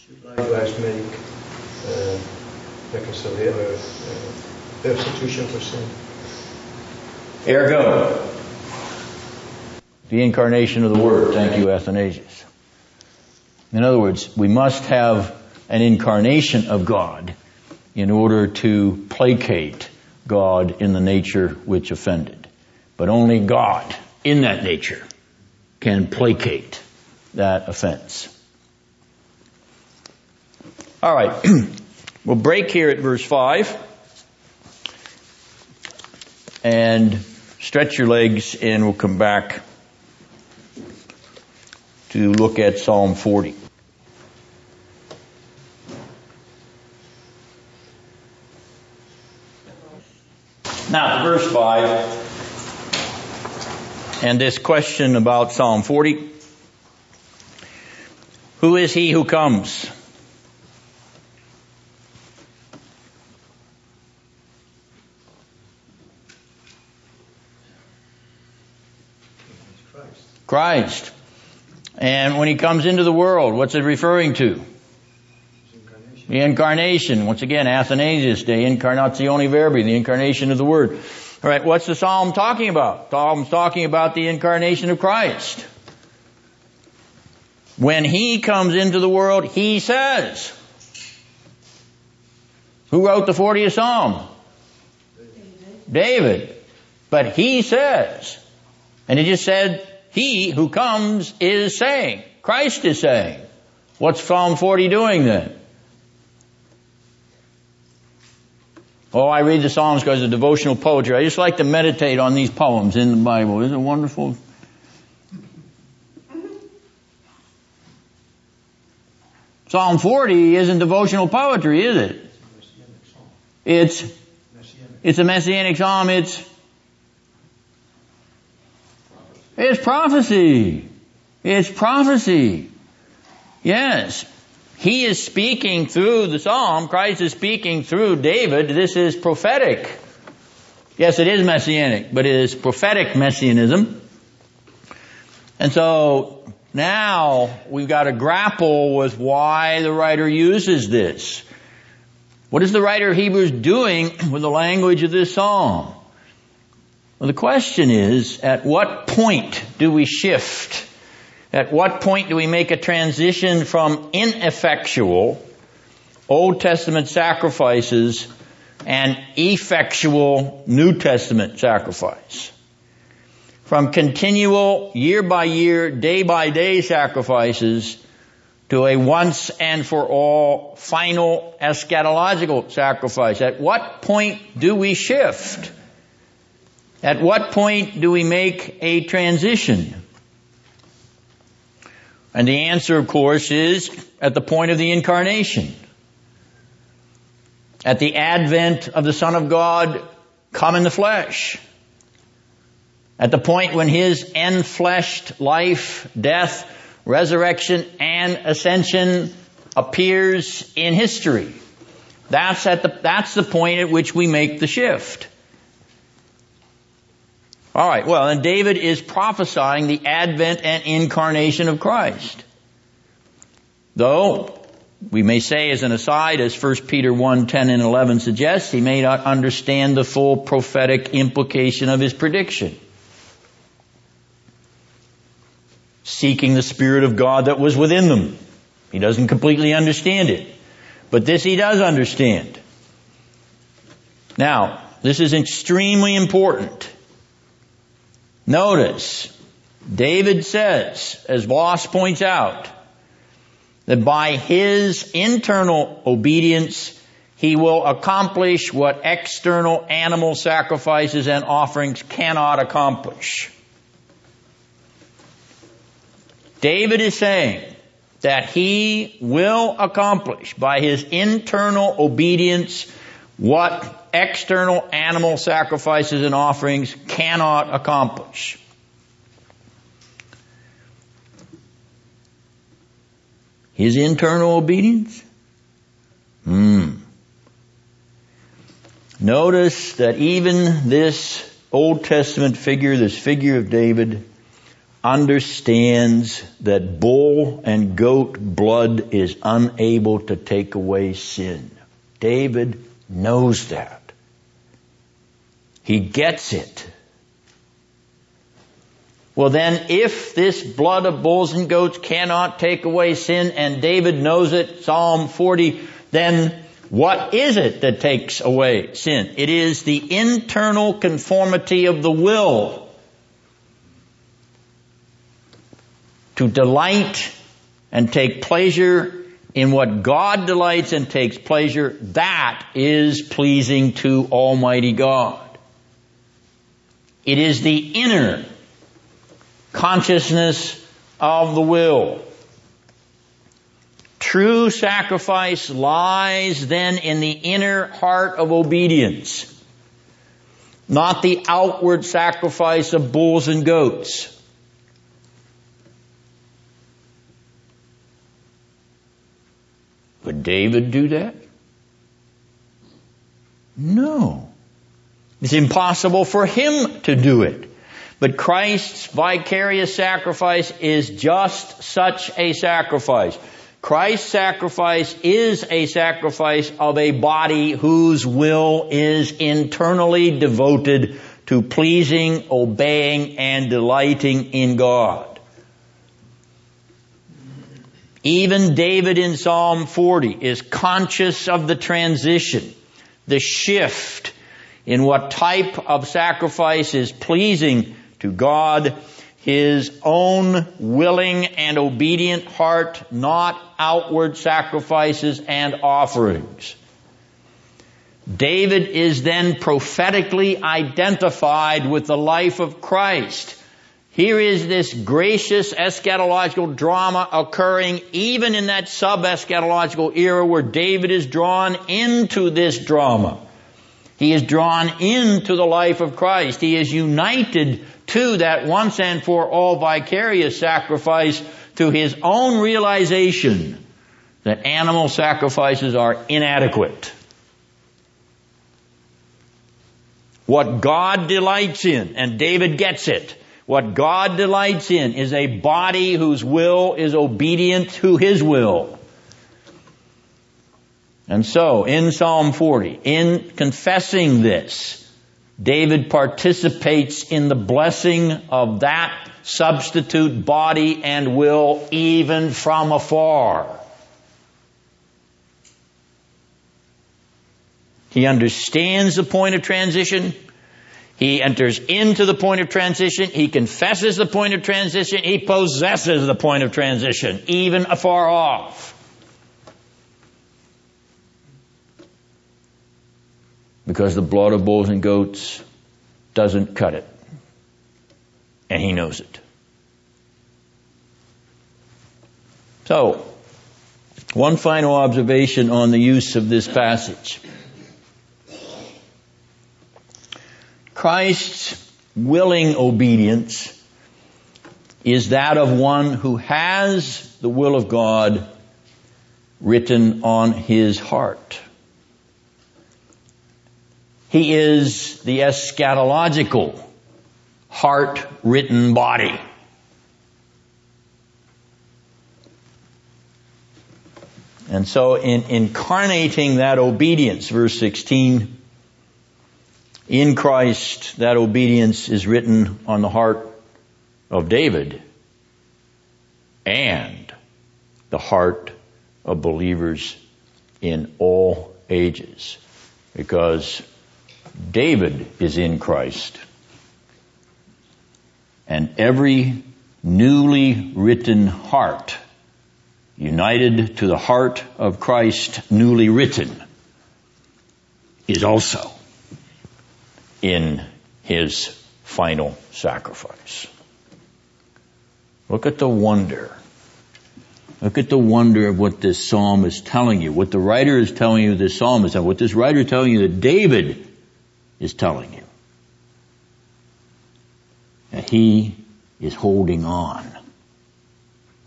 should likewise make uh, reconciliation, uh, substitution for sin. Ergo, the incarnation of the Word. Thank you, Athanasius. In other words, we must have an incarnation of God in order to placate God in the nature which offended. But only God in that nature can placate that offense. All right. we'll break here at verse 5 and stretch your legs and we'll come back to look at Psalm 40. Now, verse 5, and this question about Psalm 40. Who is he who comes? Christ. Christ. And when he comes into the world, what's it referring to? Incarnation. The incarnation. Once again, Athanasius De, incarnatione verbi, the incarnation of the Word. Alright, what's the psalm talking about? Psalm's talking about the incarnation of Christ. When he comes into the world, he says. Who wrote the 40th Psalm? David. But he says. And it just said, he who comes is saying. Christ is saying. What's Psalm 40 doing then? Oh, I read the Psalms because of devotional poetry. I just like to meditate on these poems in the Bible. Isn't it wonderful? Psalm 40 isn't devotional poetry, is it? It's, it's a messianic psalm. It's, it's prophecy. It's prophecy. Yes. He is speaking through the psalm. Christ is speaking through David. This is prophetic. Yes, it is messianic, but it is prophetic messianism. And so now we've got to grapple with why the writer uses this. What is the writer of Hebrews doing with the language of this psalm? Well, the question is, at what point do we shift? At what point do we make a transition from ineffectual Old Testament sacrifices and effectual New Testament sacrifice? From continual year by year, day by day sacrifices to a once and for all final eschatological sacrifice. At what point do we shift? At what point do we make a transition? And the answer, of course, is at the point of the incarnation. At the advent of the Son of God come in the flesh. At the point when His enfleshed life, death, resurrection, and ascension appears in history. That's at the, that's the point at which we make the shift. All right. Well, and David is prophesying the advent and incarnation of Christ. Though we may say as an aside, as 1 Peter 1, 10 and 11 suggests, he may not understand the full prophetic implication of his prediction. Seeking the Spirit of God that was within them. He doesn't completely understand it. But this he does understand. Now, this is extremely important. Notice, David says, as Vos points out, that by his internal obedience, he will accomplish what external animal sacrifices and offerings cannot accomplish. David is saying that he will accomplish by his internal obedience what external animal sacrifices and offerings cannot accomplish. His internal obedience? Hmm. Notice that even this Old Testament figure, this figure of David, understands that bull and goat blood is unable to take away sin. David knows that. He gets it. Well then, if this blood of bulls and goats cannot take away sin, and David knows it, Psalm 40, then what is it that takes away sin? It is the internal conformity of the will to delight and take pleasure in what God delights and takes pleasure. That is pleasing to Almighty God. It is the inner consciousness of the will. True sacrifice lies then in the inner heart of obedience, not the outward sacrifice of bulls and goats. Would David do that? No. It's impossible for him to do it. But Christ's vicarious sacrifice is just such a sacrifice. Christ's sacrifice is a sacrifice of a body whose will is internally devoted to pleasing, obeying, and delighting in God. Even David in Psalm 40 is conscious of the transition, the shift in what type of sacrifice is pleasing to God, his own willing and obedient heart, not outward sacrifices and offerings. David is then prophetically identified with the life of Christ. Here is this gracious eschatological drama occurring even in that sub-eschatological era where David is drawn into this drama. He is drawn into the life of Christ. He is united to that once and for all vicarious sacrifice to his own realization that animal sacrifices are inadequate. What God delights in, and David gets it, what God delights in is a body whose will is obedient to His will. And so, in Psalm 40, in confessing this, David participates in the blessing of that substitute body and will even from afar. He understands the point of transition. He enters into the point of transition. He confesses the point of transition. He possesses the point of transition, even afar off. because the blood of bulls and goats doesn't cut it. And he knows it. So, one final observation on the use of this passage. Christ's willing obedience is that of one who has the will of God written on his heart. He is the eschatological heart written body. And so in incarnating that obedience, verse 16, in Christ, that obedience is written on the heart of David and the heart of believers in all ages. Because David is in Christ. And every newly written heart, united to the heart of Christ, newly written, is also in his final sacrifice. Look at the wonder. Look at the wonder of what this psalm is telling you, what the writer is telling you this psalm is, and what this writer is telling you that David is telling you. That he is holding on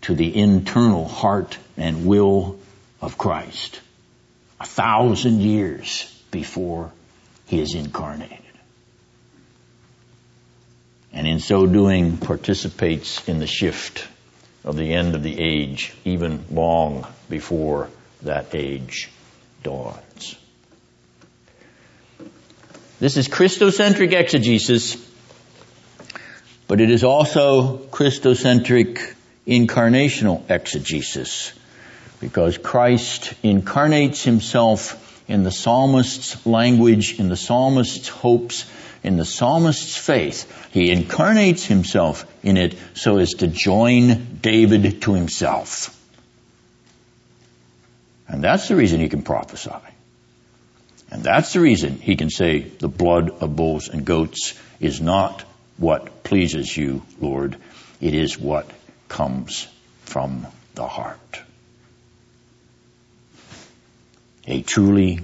to the internal heart and will of Christ a thousand years before he is incarnated. And in so doing participates in the shift of the end of the age, even long before that age dawns. This is Christocentric exegesis, but it is also Christocentric incarnational exegesis, because Christ incarnates himself in the psalmist's language, in the psalmist's hopes, in the psalmist's faith. He incarnates himself in it so as to join David to himself. And that's the reason he can prophesy. And that's the reason he can say the blood of bulls and goats is not what pleases you, Lord. It is what comes from the heart. A truly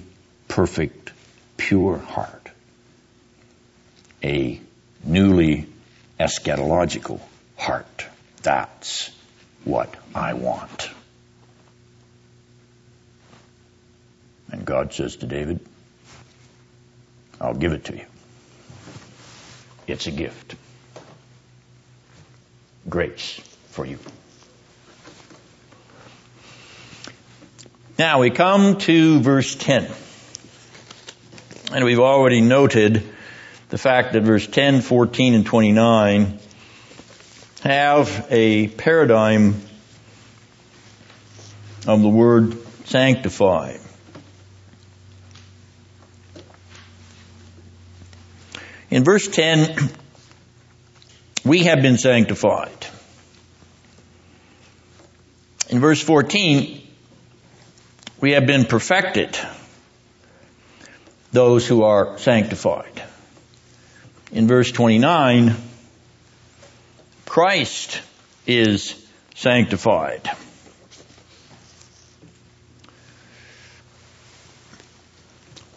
perfect, pure heart. A newly eschatological heart. That's what I want. And God says to David, I'll give it to you. It's a gift. Grace for you. Now we come to verse 10. And we've already noted the fact that verse 10, 14, and 29 have a paradigm of the word sanctify. In verse 10, we have been sanctified. In verse 14, we have been perfected, those who are sanctified. In verse 29, Christ is sanctified.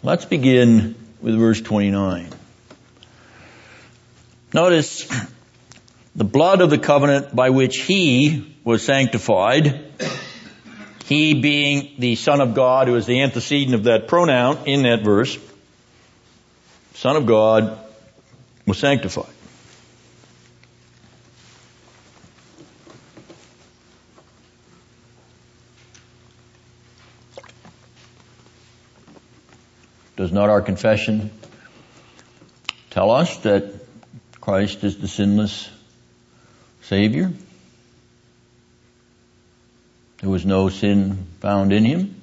Let's begin with verse 29. Notice the blood of the covenant by which he was sanctified, he being the Son of God, who is the antecedent of that pronoun in that verse, Son of God was sanctified. Does not our confession tell us that Christ is the sinless Savior? There was no sin found in him.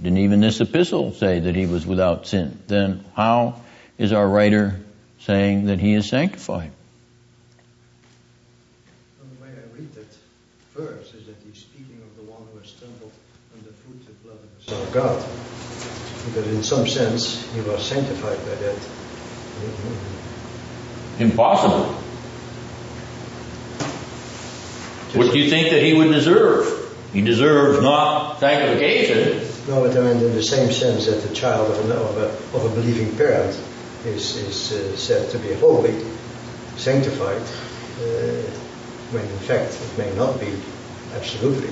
Didn't even this epistle say that he was without sin. Then how is our writer saying that he is sanctified? The way I read that verse is that he's speaking of the one who has stumbled underfoot the blood of the Son of God. Because in some sense he was sanctified by that. Impossible. What do you think that he would deserve? He deserves not sanctification. No, but I meant in the same sense that the child of a, of a, of a believing parent is, is uh, said to be holy, sanctified, uh, when in fact it may not be absolutely.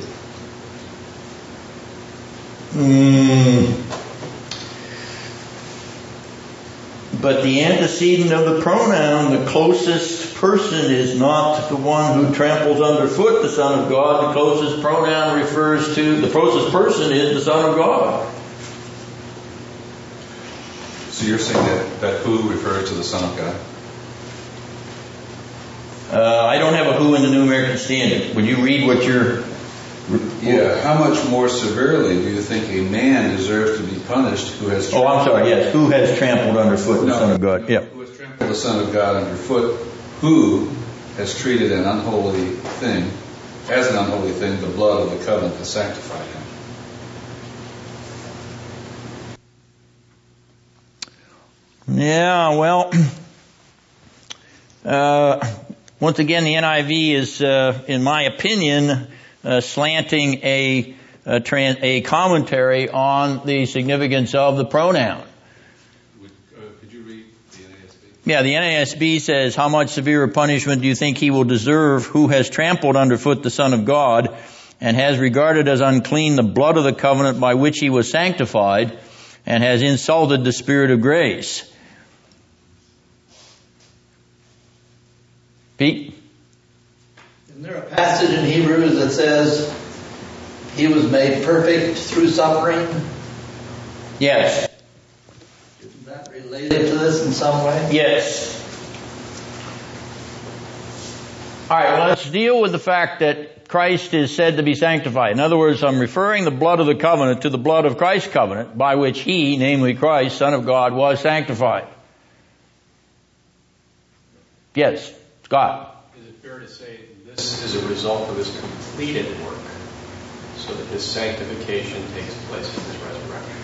Mm. But the antecedent of the pronoun, the closest person is not the one who tramples underfoot the Son of God. The closest pronoun refers to, the closest person is the Son of God. So you're saying that, that who refers to the Son of God? Uh, I don't have a who in the New American Standard. Would you read what you're Yeah, how much more severely do you think a man deserves to be punished who has Oh, I'm sorry, yes. Who has trampled underfoot the No. Son of God? Yeah. who has trampled the Son of God underfoot, who has treated an unholy thing, as an unholy thing, the blood of the covenant to sanctify him. Yeah, well, uh, once again, the NIV is, uh, in my opinion, uh, slanting a a, trans, a, commentary on the significance of the pronoun. Would, uh, could you read the NASB? Yeah, the NASB says, "How much severer punishment do you think he will deserve, who has trampled underfoot the Son of God, and has regarded as unclean the blood of the covenant by which he was sanctified, and has insulted the Spirit of grace?" Pete? Isn't there a passage in Hebrews that says he was made perfect through suffering? Yes. Isn't that related to this in some way? Yes. All right, well, let's deal with the fact that Christ is said to be sanctified. In other words, I'm referring the blood of the covenant to the blood of Christ's covenant by which he, namely Christ, Son of God, was sanctified. Yes. Scott. Is it fair to say this is a result of his completed work, so that his sanctification takes place in his resurrection?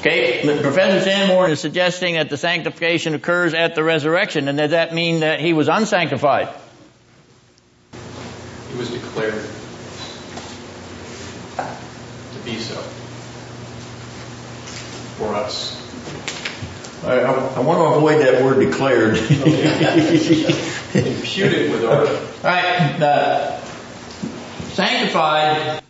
Okay, Professor Sanborn is suggesting that the sanctification occurs at the resurrection, and does that mean that he was unsanctified? He was declared to be so for us. I, I want to avoid that word declared. Imputed with our. All right, uh, sanctified.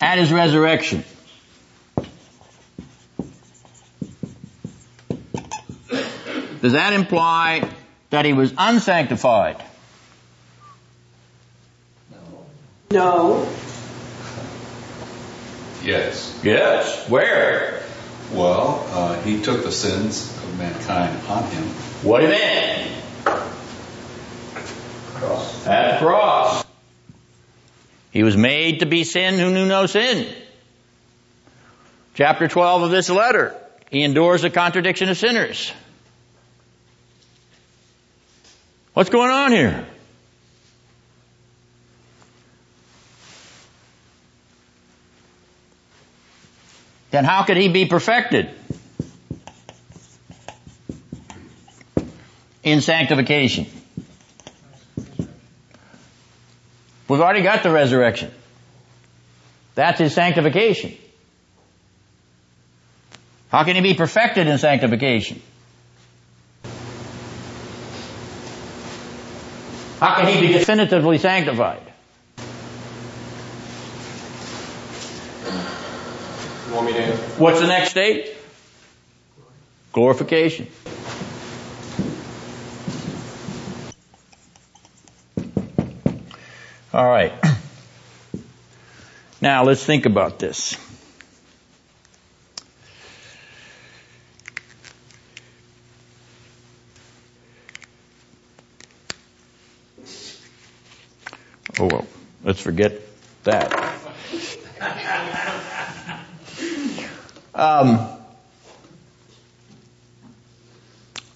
At his resurrection. Does that imply that he was unsanctified? No. No. Yes. Yes. Where? Well, uh, he took the sins of mankind upon him. What event? Cross. At the cross. He was made to be sin who knew no sin. Chapter 12 of this letter. He endures the contradiction of sinners. What's going on here? Then how could he be perfected? In sanctification. We've already got the resurrection. That's his sanctification. How can he be perfected in sanctification? How can he be definitively sanctified? You want me to? What's the next state? Glorification. All right. Now let's think about this. Oh well, let's forget that. Um,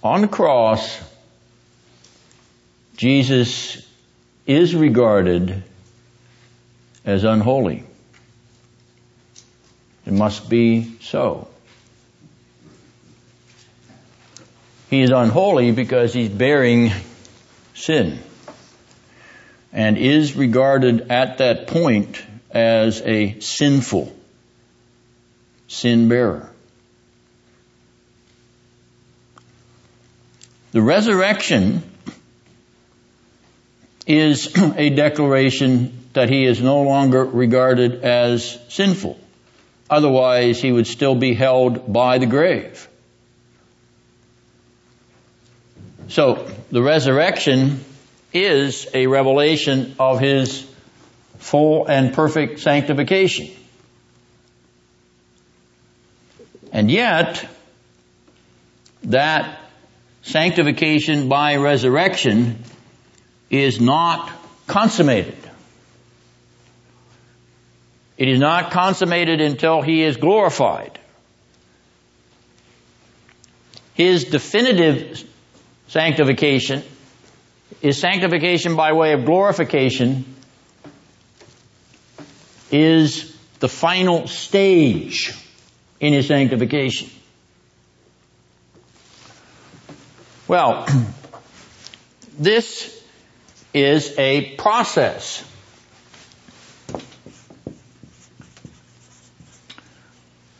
on the cross, Jesus is regarded as unholy. It must be so. He is unholy because he's bearing sin and is regarded at that point as a sinful sin bearer. The resurrection is a declaration that he is no longer regarded as sinful. Otherwise, he would still be held by the grave. So, the resurrection is a revelation of his full and perfect sanctification. And yet, that sanctification by resurrection is not consummated. It is not consummated until he is glorified. his definitive sanctification is sanctification by way of glorification is the final stage in his sanctification. Well, this is a process.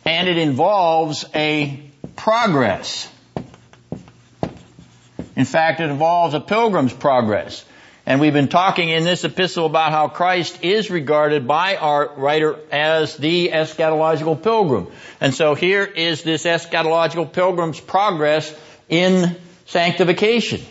And it involves a progress. In fact, it involves a pilgrim's progress. And we've been talking in this epistle about how Christ is regarded by our writer as the eschatological pilgrim. And so here is this eschatological pilgrim's progress in sanctification.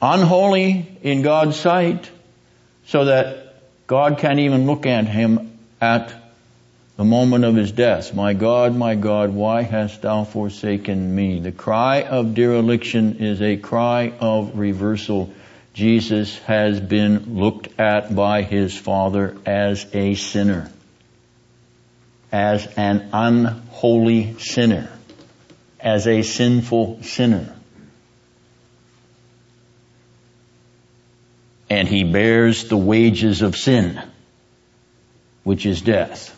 Unholy in God's sight, so that God can't even look at him at the moment of his death. My God, my God, why hast thou forsaken me? The cry of dereliction is a cry of reversal. Jesus has been looked at by his Father as a sinner, as an unholy sinner, as a sinful sinner. And he bears the wages of sin, which is death.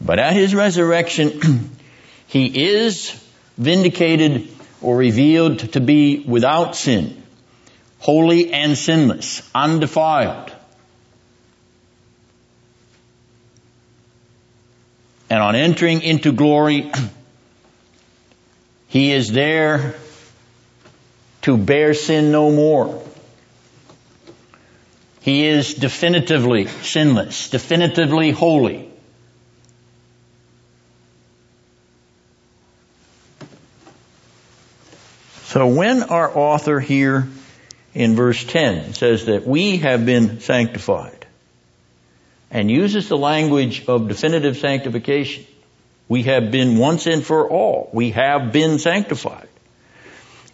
But at his resurrection, he is vindicated or revealed to be without sin, holy and sinless, undefiled. And on entering into glory, he is there to bear sin no more. He is definitively sinless, definitively holy. So when our author here in verse 10 says that we have been sanctified and uses the language of definitive sanctification, we have been once and for all, we have been sanctified.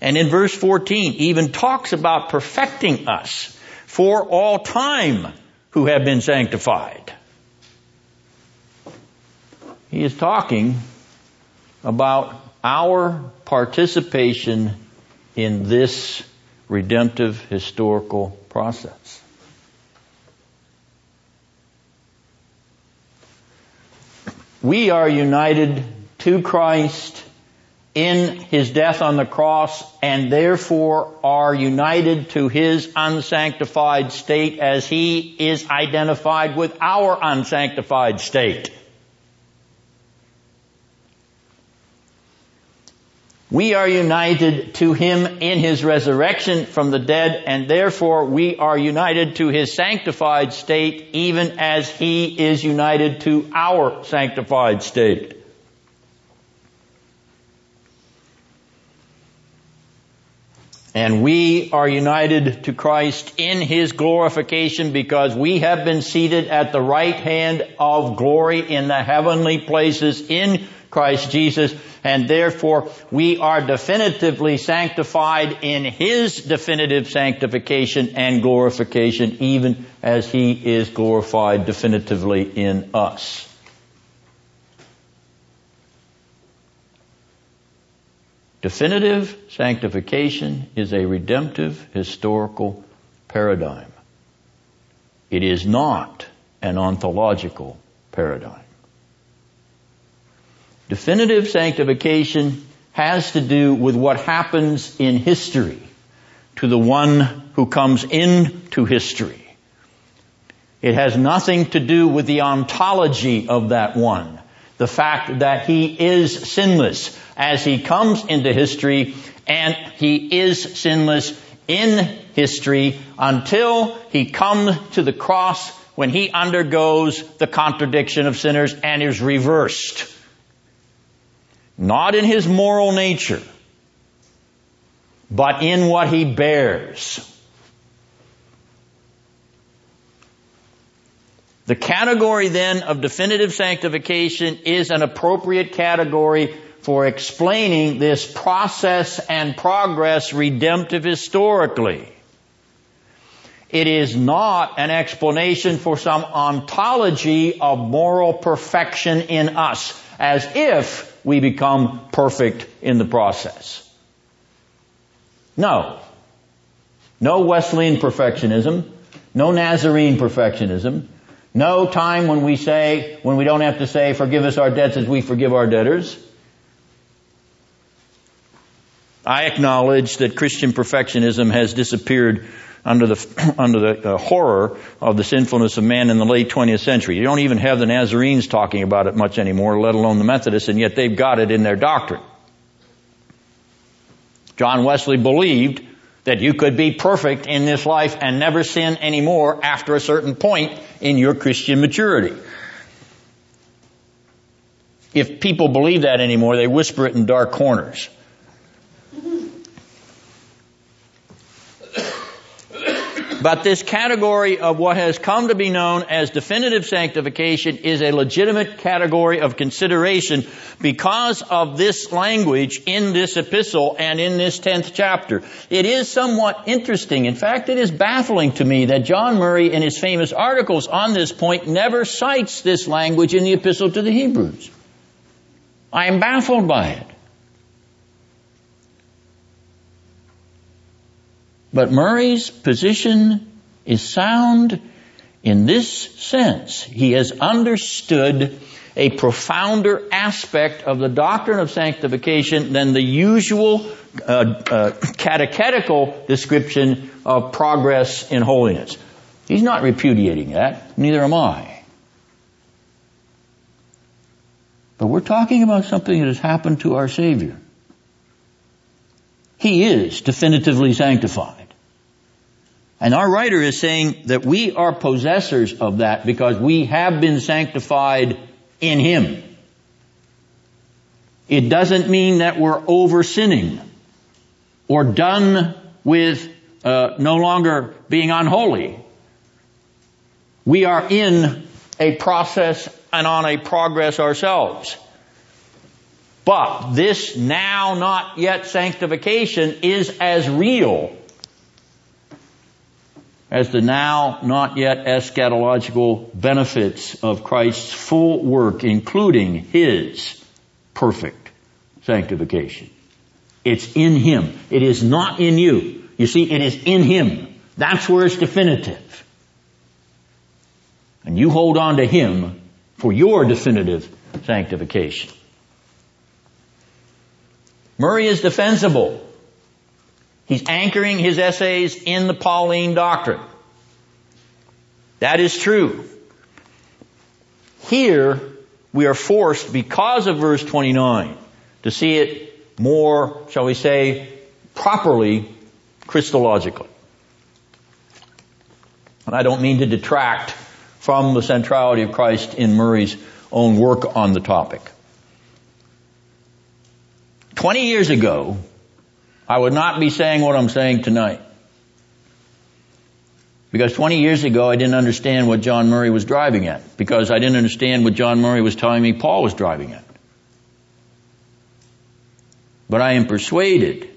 And in verse 14 even talks about perfecting us for all time who have been sanctified. He is talking about our participation in this redemptive historical process. We are united to Christ in His death on the cross and therefore are united to His unsanctified state as He is identified with our unsanctified state. We are united to Him in His resurrection from the dead and therefore we are united to His sanctified state even as He is united to our sanctified state. And we are united to Christ in His glorification because we have been seated at the right hand of glory in the heavenly places in Christ Jesus, and therefore we are definitively sanctified in His definitive sanctification and glorification, even as He is glorified definitively in us. Definitive sanctification is a redemptive historical paradigm. It is not an ontological paradigm. Definitive sanctification has to do with what happens in history to the one who comes into history. It has nothing to do with the ontology of that one. The fact that he is sinless as he comes into history and he is sinless in history until he comes to the cross when he undergoes the contradiction of sinners and is reversed. Not in his moral nature, but in what he bears. The category then of definitive sanctification is an appropriate category for explaining this process and progress redemptive historically. It is not an explanation for some ontology of moral perfection in us, as if we become perfect in the process. No. No Wesleyan perfectionism. No Nazarene perfectionism. No time when we say, when we don't have to say, forgive us our debts as we forgive our debtors. I acknowledge that Christian perfectionism has disappeared under the, under the uh, horror of the sinfulness of man in the late 20th century. You don't even have the Nazarenes talking about it much anymore, let alone the Methodists, and yet they've got it in their doctrine. John Wesley believed that you could be perfect in this life and never sin anymore after a certain point in your Christian maturity. If people believe that anymore, they whisper it in dark corners. But this category of what has come to be known as definitive sanctification is a legitimate category of consideration because of this language in this epistle and in this 10th chapter. It is somewhat interesting. In fact, it is baffling to me that John Murray in his famous articles on this point never cites this language in the epistle to the Hebrews. I am baffled by it. But Murray's position is sound in this sense. He has understood a profounder aspect of the doctrine of sanctification than the usual uh, uh, catechetical description of progress in holiness. He's not repudiating that, neither am I. But we're talking about something that has happened to our Savior. He is definitively sanctified. And our writer is saying that we are possessors of that because we have been sanctified in Him. It doesn't mean that we're over sinning or done with uh, no longer being unholy. We are in a process and on a progress ourselves. But this now not yet sanctification is as real as the now not yet eschatological benefits of Christ's full work, including His perfect sanctification. It's in Him. It is not in you. You see, it is in Him. That's where it's definitive. And you hold on to Him for your definitive sanctification. Murray is defensible. He's anchoring his essays in the Pauline doctrine. That is true. Here, we are forced, because of verse 29, to see it more, shall we say, properly Christologically. And I don't mean to detract from the centrality of Christ in Murray's own work on the topic. Twenty years ago, I would not be saying what I'm saying tonight. Because 20 years ago, I didn't understand what John Murray was driving at. Because I didn't understand what John Murray was telling me Paul was driving at. But I am persuaded,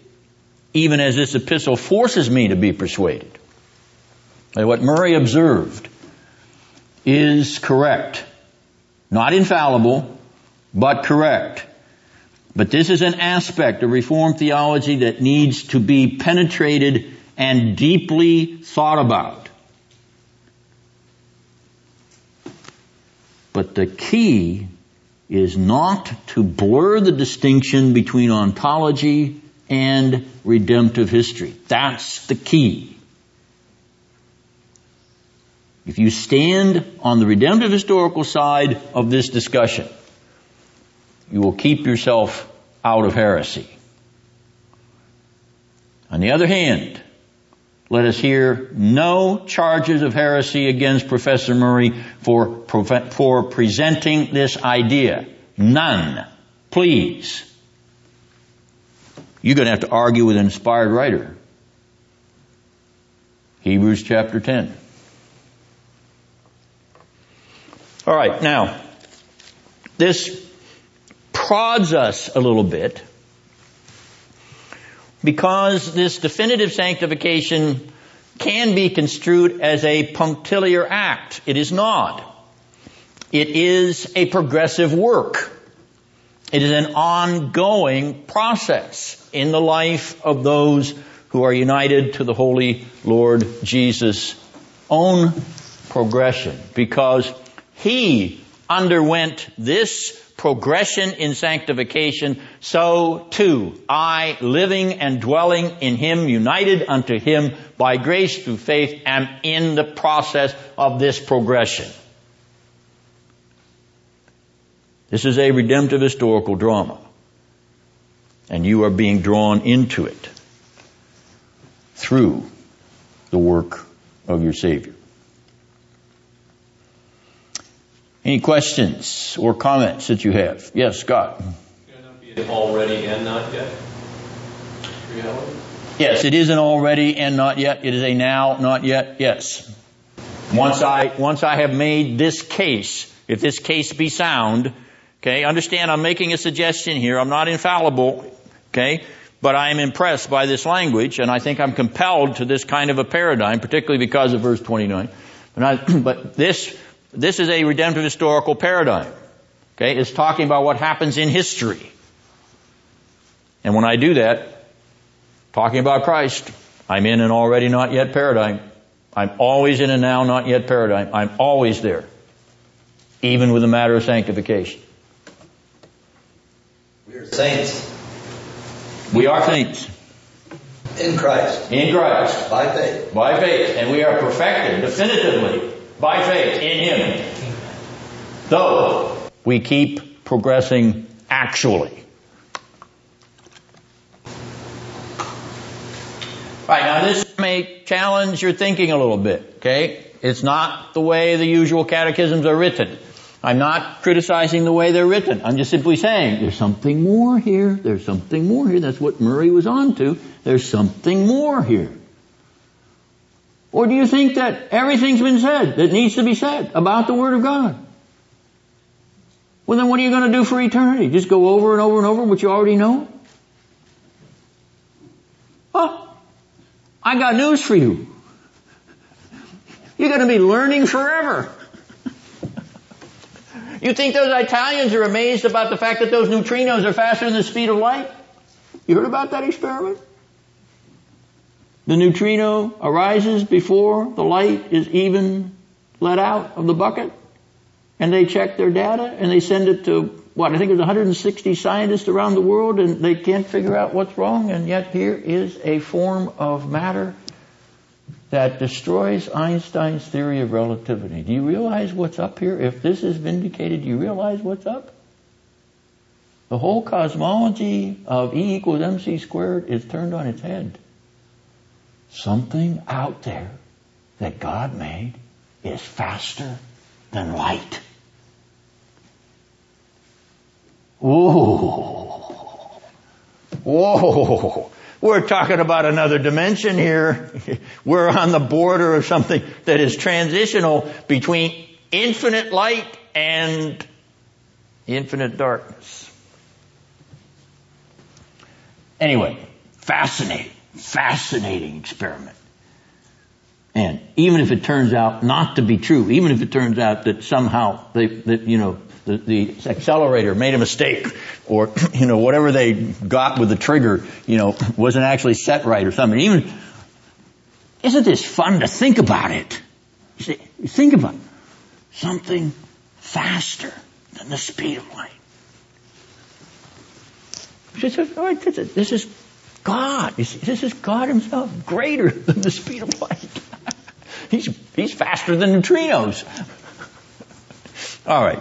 even as this epistle forces me to be persuaded, that what Murray observed is correct. Not infallible, but correct. But this is an aspect of Reformed theology that needs to be penetrated and deeply thought about. But the key is not to blur the distinction between ontology and redemptive history. That's the key. If you stand on the redemptive historical side of this discussion, you will keep yourself out of heresy. On the other hand, let us hear no charges of heresy against Professor Murray for, for presenting this idea. None. Please. You're going to have to argue with an inspired writer. Hebrews chapter 10. All right, now, this prods us a little bit because this definitive sanctification can be construed as a punctiliar act. It is not. It is a progressive work. It is an ongoing process in the life of those who are united to the Holy Lord Jesus' own progression because He underwent this progression in sanctification, so too I, living and dwelling in Him, united unto Him by grace through faith, am in the process of this progression. This is a redemptive historical drama. And you are being drawn into it through the work of your Savior. Any questions or comments that you have? Yes, Scott. Already and not yet? Reality? Yes, it is an already and not yet. It is a now, not yet. Yes. Once I, once I have made this case, if this case be sound, okay, understand I'm making a suggestion here. I'm not infallible, okay, but I am impressed by this language and I think I'm compelled to this kind of a paradigm, particularly because of verse 29. But, I, but this this is a redemptive historical paradigm. Okay, it's talking about what happens in history. And when I do that, talking about Christ, I'm in an already not yet paradigm. I'm always in a now not yet paradigm. I'm always there. Even with the matter of sanctification. We are saints We are saints. in Christ In Christ. by faith. By faith. And we are perfected definitively by faith in Him. Though we keep progressing actually. Right, now this may challenge your thinking a little bit, okay? It's not the way the usual catechisms are written. I'm not criticizing the way they're written. I'm just simply saying there's something more here. There's something more here. That's what Murray was on to. There's something more here. Or do you think that everything's been said that needs to be said about the Word of God? Well then what are you going to do for eternity? Just go over and over and over what you already know? Huh? I got news for you. You're going to be learning forever. you think those Italians are amazed about the fact that those neutrinos are faster than the speed of light? You heard about that experiment? The neutrino arises before the light is even let out of the bucket. And they check their data and they send it to what, I think it's 160 scientists around the world and they can't figure out what's wrong and yet here is a form of matter that destroys Einstein's theory of relativity. Do you realize what's up here? If this is vindicated, do you realize what's up? The whole cosmology of E equals mc squared is turned on its head. Something out there that God made is faster than light. Whoa. Whoa. We're talking about another dimension here. We're on the border of something that is transitional between infinite light and infinite darkness. Anyway, fascinating, fascinating experiment. And even if it turns out not to be true, even if it turns out that somehow they, that, you know, the, the accelerator made a mistake or, you know, whatever they got with the trigger, you know, wasn't actually set right or something. Even, isn't this fun to think about it? See, think about something faster than the speed of light. This is, this is God. This is God himself, greater than the speed of light. he's, he's faster than neutrinos. All right.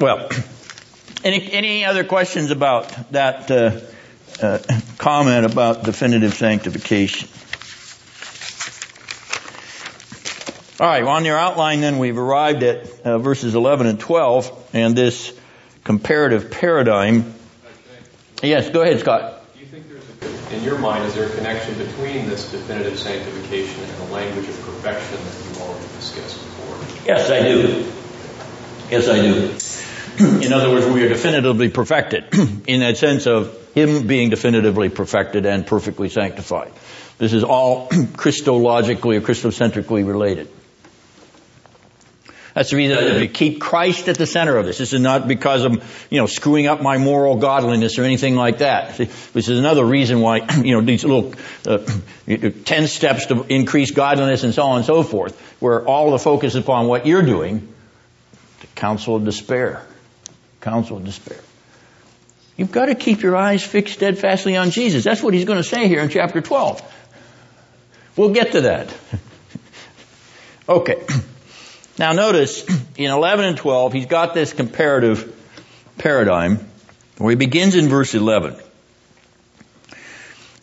Well, any, any other questions about that uh, uh, comment about definitive sanctification? All right, well, on your outline then we've arrived at uh, verses 11 and 12 and this comparative paradigm. Yes, go ahead, Scott. Do you think there's a, in your mind, is there a connection between this definitive sanctification and the language of perfection that you've already discussed before? Yes, I do. Yes, I do. In other words, we are definitively perfected in that sense of Him being definitively perfected and perfectly sanctified. This is all Christologically or Christocentrically related. That's the reason we keep Christ at the center of this. This is not because I'm, you know, screwing up my moral godliness or anything like that. This is another reason why, you know, these little uh, ten steps to increase godliness and so on and so forth, where all the focus is upon what you're doing. The counsel of despair. Counsel of despair. You've got to keep your eyes fixed steadfastly on Jesus. That's what he's going to say here in chapter 12. We'll get to that. okay. Now notice, in 11 and 12, he's got this comparative paradigm where he begins in verse 11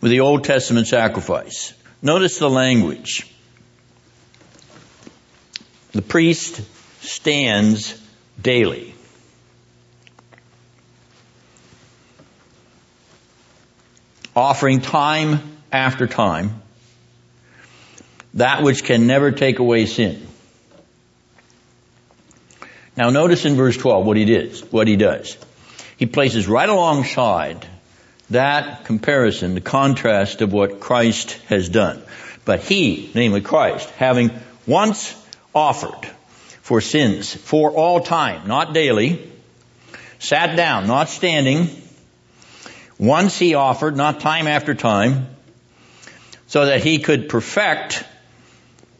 with the Old Testament sacrifice. Notice the language. The priest stands daily. Offering time after time that which can never take away sin. Now notice in verse 12 what he does, what he does. He places right alongside that comparison, the contrast of what Christ has done. But he, namely Christ, having once offered for sins for all time, not daily, sat down, not standing, once he offered, not time after time, so that he could perfect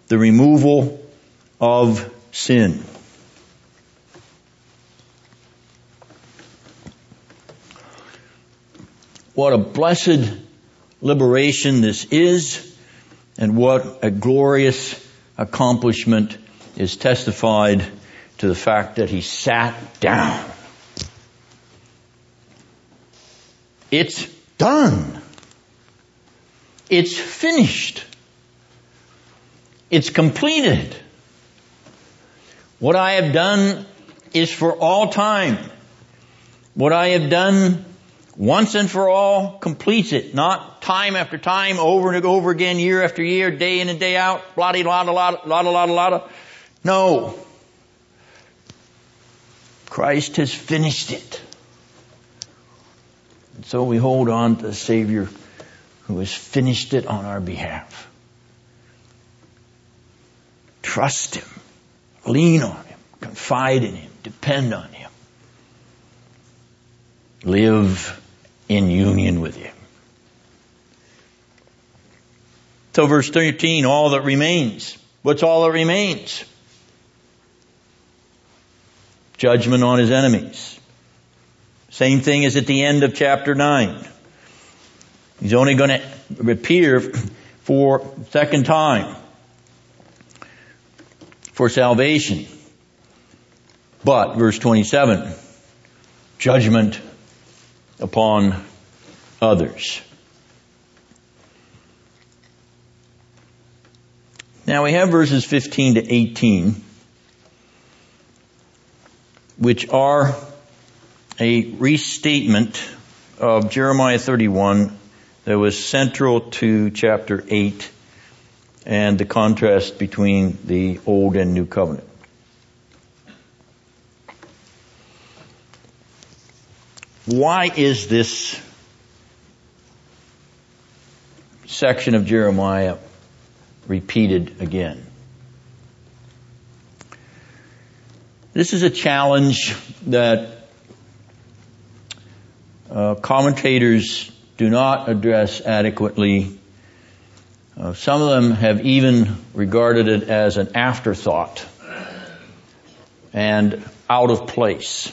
the removal of sin. What a blessed liberation this is, and what a glorious accomplishment is testified to the fact that he sat down. It's done. It's finished. It's completed. What I have done is for all time. What I have done once and for all completes it, not time after time, over and over again, year after year, day in and day out, blah blah blah blah blah blah blah. No. Christ has finished it. And so we hold on to the Savior who has finished it on our behalf. Trust Him. Lean on Him. Confide in Him. Depend on Him. Live in union with you. So verse 13, all that remains. What's all that remains? Judgment on his enemies. Same thing as at the end of chapter 9. He's only going to appear for second time for salvation. But, verse 27, judgment upon others. Now we have verses 15 to 18, which are a restatement of Jeremiah 31 that was central to chapter 8 and the contrast between the Old and New Covenant. Why is this section of Jeremiah repeated again? This is a challenge that uh, commentators do not address adequately. Uh, some of them have even regarded it as an afterthought and out of place.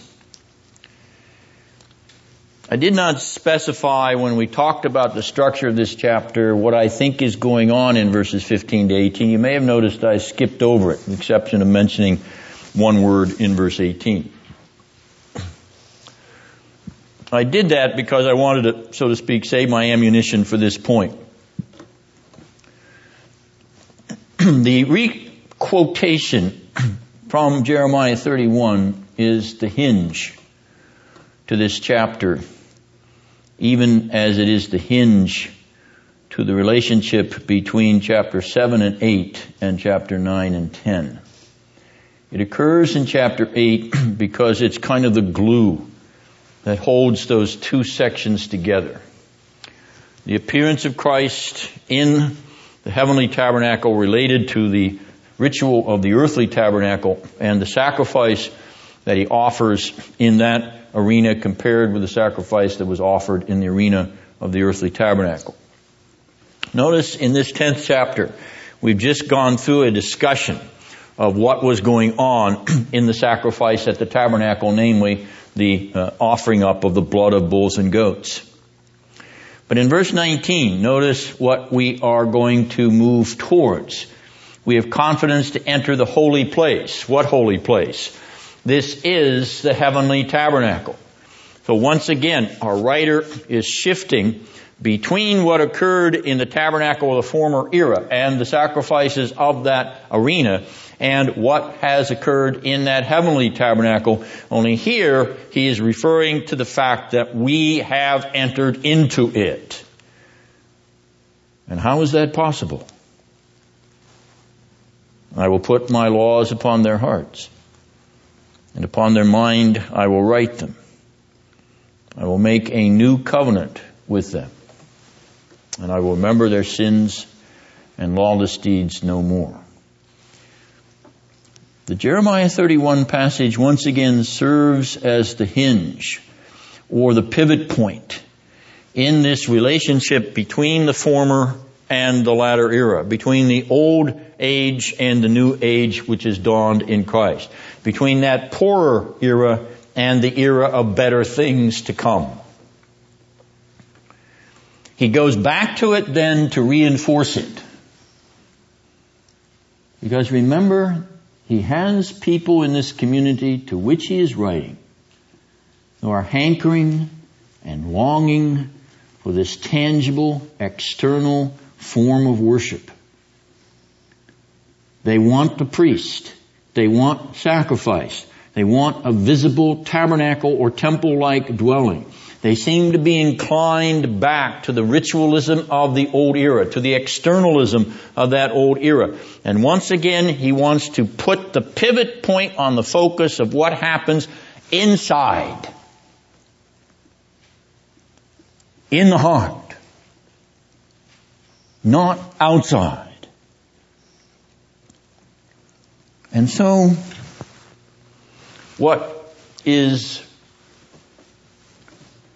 I did not specify when we talked about the structure of this chapter what I think is going on in verses 15 to 18. You may have noticed I skipped over it, with the exception of mentioning one word in verse 18. I did that because I wanted to, so to speak, save my ammunition for this point. the re-quotation from Jeremiah 31 is the hinge to this chapter even as it is the hinge to the relationship between chapter 7 and 8 and chapter 9 and 10. It occurs in chapter 8 because it's kind of the glue that holds those two sections together. The appearance of Christ in the heavenly tabernacle related to the ritual of the earthly tabernacle and the sacrifice that he offers in that arena compared with the sacrifice that was offered in the arena of the earthly tabernacle. Notice in this 10th chapter, we've just gone through a discussion of what was going on in the sacrifice at the tabernacle, namely the uh, offering up of the blood of bulls and goats. But in verse 19, notice what we are going to move towards. We have confidence to enter the holy place. What holy place? This is the heavenly tabernacle. So once again, our writer is shifting between what occurred in the tabernacle of the former era and the sacrifices of that arena and what has occurred in that heavenly tabernacle. Only here he is referring to the fact that we have entered into it. And how is that possible? I will put my laws upon their hearts, and upon their mind I will write them. I will make a new covenant with them, and I will remember their sins and lawless deeds no more. The Jeremiah 31 passage once again serves as the hinge or the pivot point in this relationship between the former and the latter era, between the old age and the new age which is dawned in Christ, between that poorer era and the era of better things to come. He goes back to it then to reinforce it. Because remember, he has people in this community to which he is writing who are hankering and longing for this tangible, external form of worship. They want the priest. They want sacrifice. They want a visible tabernacle or temple-like dwelling. They seem to be inclined back to the ritualism of the old era, to the externalism of that old era. And once again, he wants to put the pivot point on the focus of what happens inside. In the heart not outside. And so, what is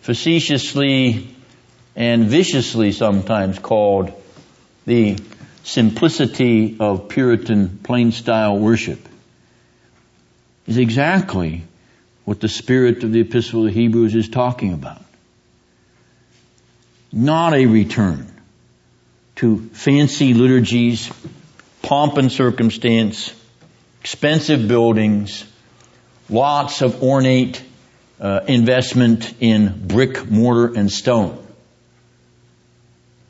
facetiously and viciously sometimes called the simplicity of Puritan plain style worship is exactly what the spirit of the Epistle of the Hebrews is talking about. Not a return to fancy liturgies, pomp and circumstance, expensive buildings, lots of ornate uh, investment in brick, mortar, and stone.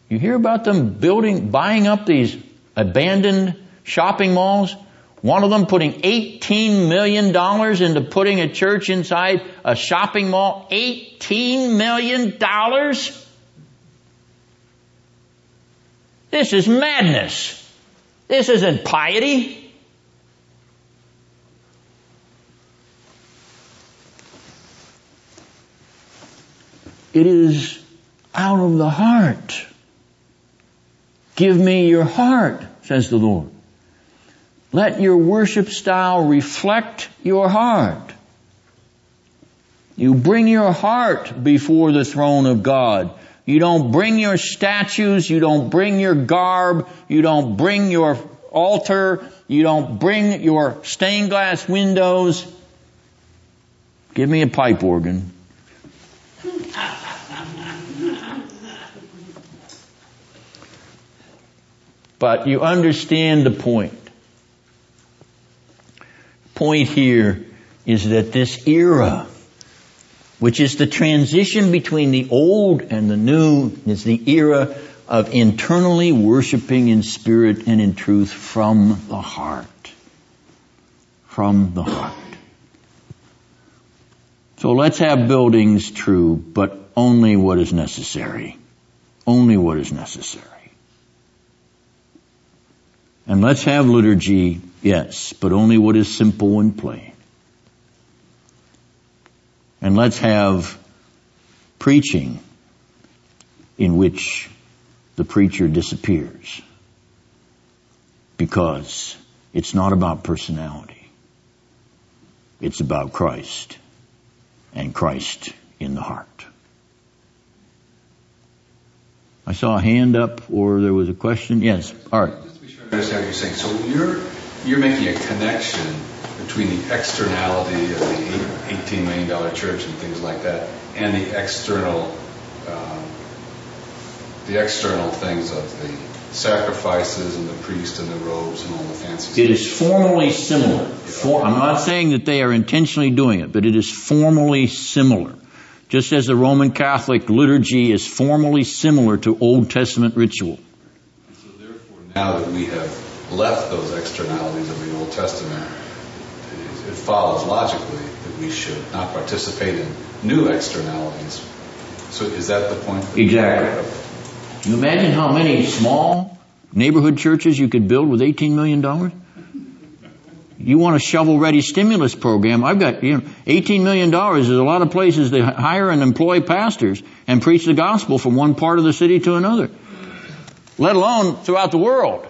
You hear about them building, buying up these abandoned shopping malls? One of them putting $18 million into putting a church inside a shopping mall. $18 million? This is madness. This isn't piety. It is out of the heart. Give me your heart, says the Lord. Let your worship style reflect your heart. You bring your heart before the throne of God. You don't bring your statues. You don't bring your garb. You don't bring your altar. You don't bring your stained glass windows. Give me a pipe organ. But you understand the point. Point here is that this era which is the transition between the old and the new, is the era of internally worshiping in spirit and in truth from the heart. From the heart. So let's have buildings true, but only what is necessary. Only what is necessary. And let's have liturgy Yes, but only what is simple and plain. And let's have preaching in which the preacher disappears. Because it's not about personality. It's about Christ and Christ in the heart. I saw a hand up or there was a question. Yes, Art. Just to be sure I understand what you're saying. So you're, you're making a connection between the externality of the $18 million church and things like that and the external, um, the external things of the sacrifices and the priest and the robes and all the fancy It is formally similar. For, I'm not saying that they are intentionally doing it, but it is formally similar. Just as the Roman Catholic liturgy is formally similar to Old Testament ritual. Now that we have left those externalities of the Old Testament, it- follows logically that we should not participate in new externalities. So is that the point? Exactly. You imagine how many small neighborhood churches you could build with $18 million? You want a shovel-ready stimulus program? I've got, you know, $18 million. There's a lot of places that hire and employ pastors and preach the gospel from one part of the city to another. Let alone throughout the world.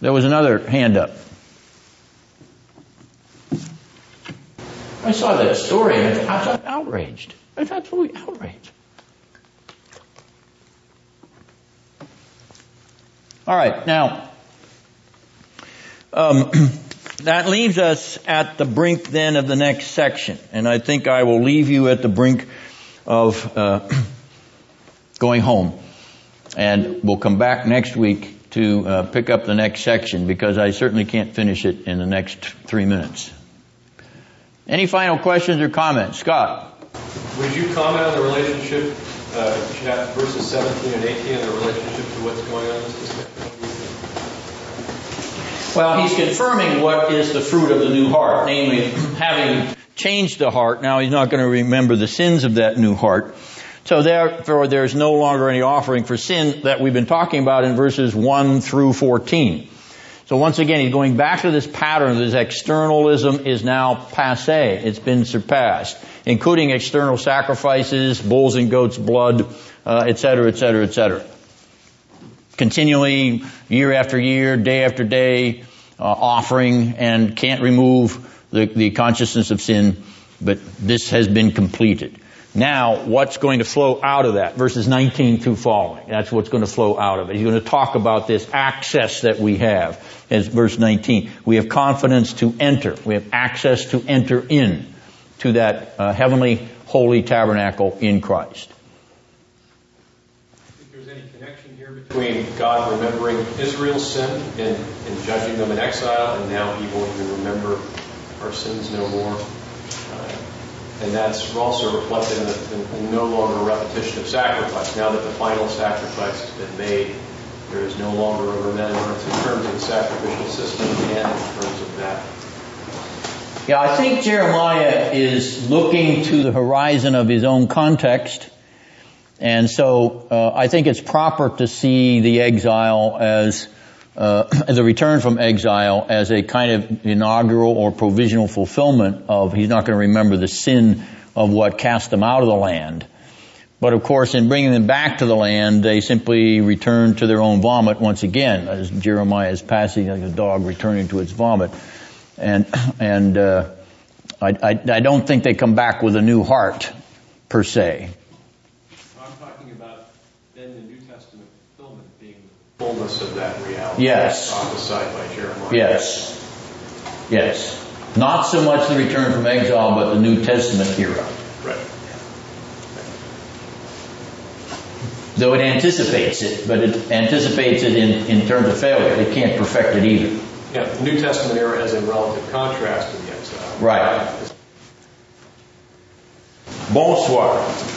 There was another hand up. I saw that story and I was outraged. I was absolutely outraged. All right, now, um, that leaves us at the brink then of the next section, and I think I will leave you at the brink of uh, going home, and we'll come back next week to uh, pick up the next section because I certainly can't finish it in the next three minutes. Any final questions or comments, Scott? Would you comment on the relationship, uh, verses 17 and 18, and the relationship to what's going on in this discussion? Well, he's confirming what is the fruit of the new heart, namely having changed the heart. Now he's not going to remember the sins of that new heart. So therefore there's no longer any offering for sin that we've been talking about in verses 1 through 14. So once again, he's going back to this pattern. This externalism is now passe. It's been surpassed, including external sacrifices, bulls and goats' blood, uh, et cetera, et cetera, et cetera continually, year after year, day after day, uh, offering and can't remove the, the consciousness of sin, but this has been completed. Now, what's going to flow out of that? Verses 19 through following. That's what's going to flow out of it. He's going to talk about this access that we have. As verse 19, we have confidence to enter. We have access to enter in to that uh, heavenly, holy tabernacle in Christ. If there's any connection here between God remembering Israel's sin and, and judging them in exile, and now He won't even remember our sins no more. And that's also reflected in, the, in no longer repetition of sacrifice. Now that the final sacrifice has been made, there is no longer a remembrance in terms of the sacrificial system and in terms of that. Yeah, I think Jeremiah is looking to the horizon of his own context. And so uh, I think it's proper to see the exile as uh, the return from exile as a kind of inaugural or provisional fulfillment of he's not going to remember the sin of what cast them out of the land. But of course, in bringing them back to the land, they simply return to their own vomit once again, as Jeremiah is passing like a dog returning to its vomit. And and uh, I, I, I don't think they come back with a new heart per se. I'm talking about then the New Testament fulfillment being the fullness of that reality. Yes. Prophesied by Jeremiah. Yes. Yes. Not so much the return from exile, but the New Testament era. Right. Though it anticipates it, but it anticipates it in, in terms of failure. It can't perfect it either. Yeah, the New Testament era as in relative contrast to the exile. Right. Bonsoir.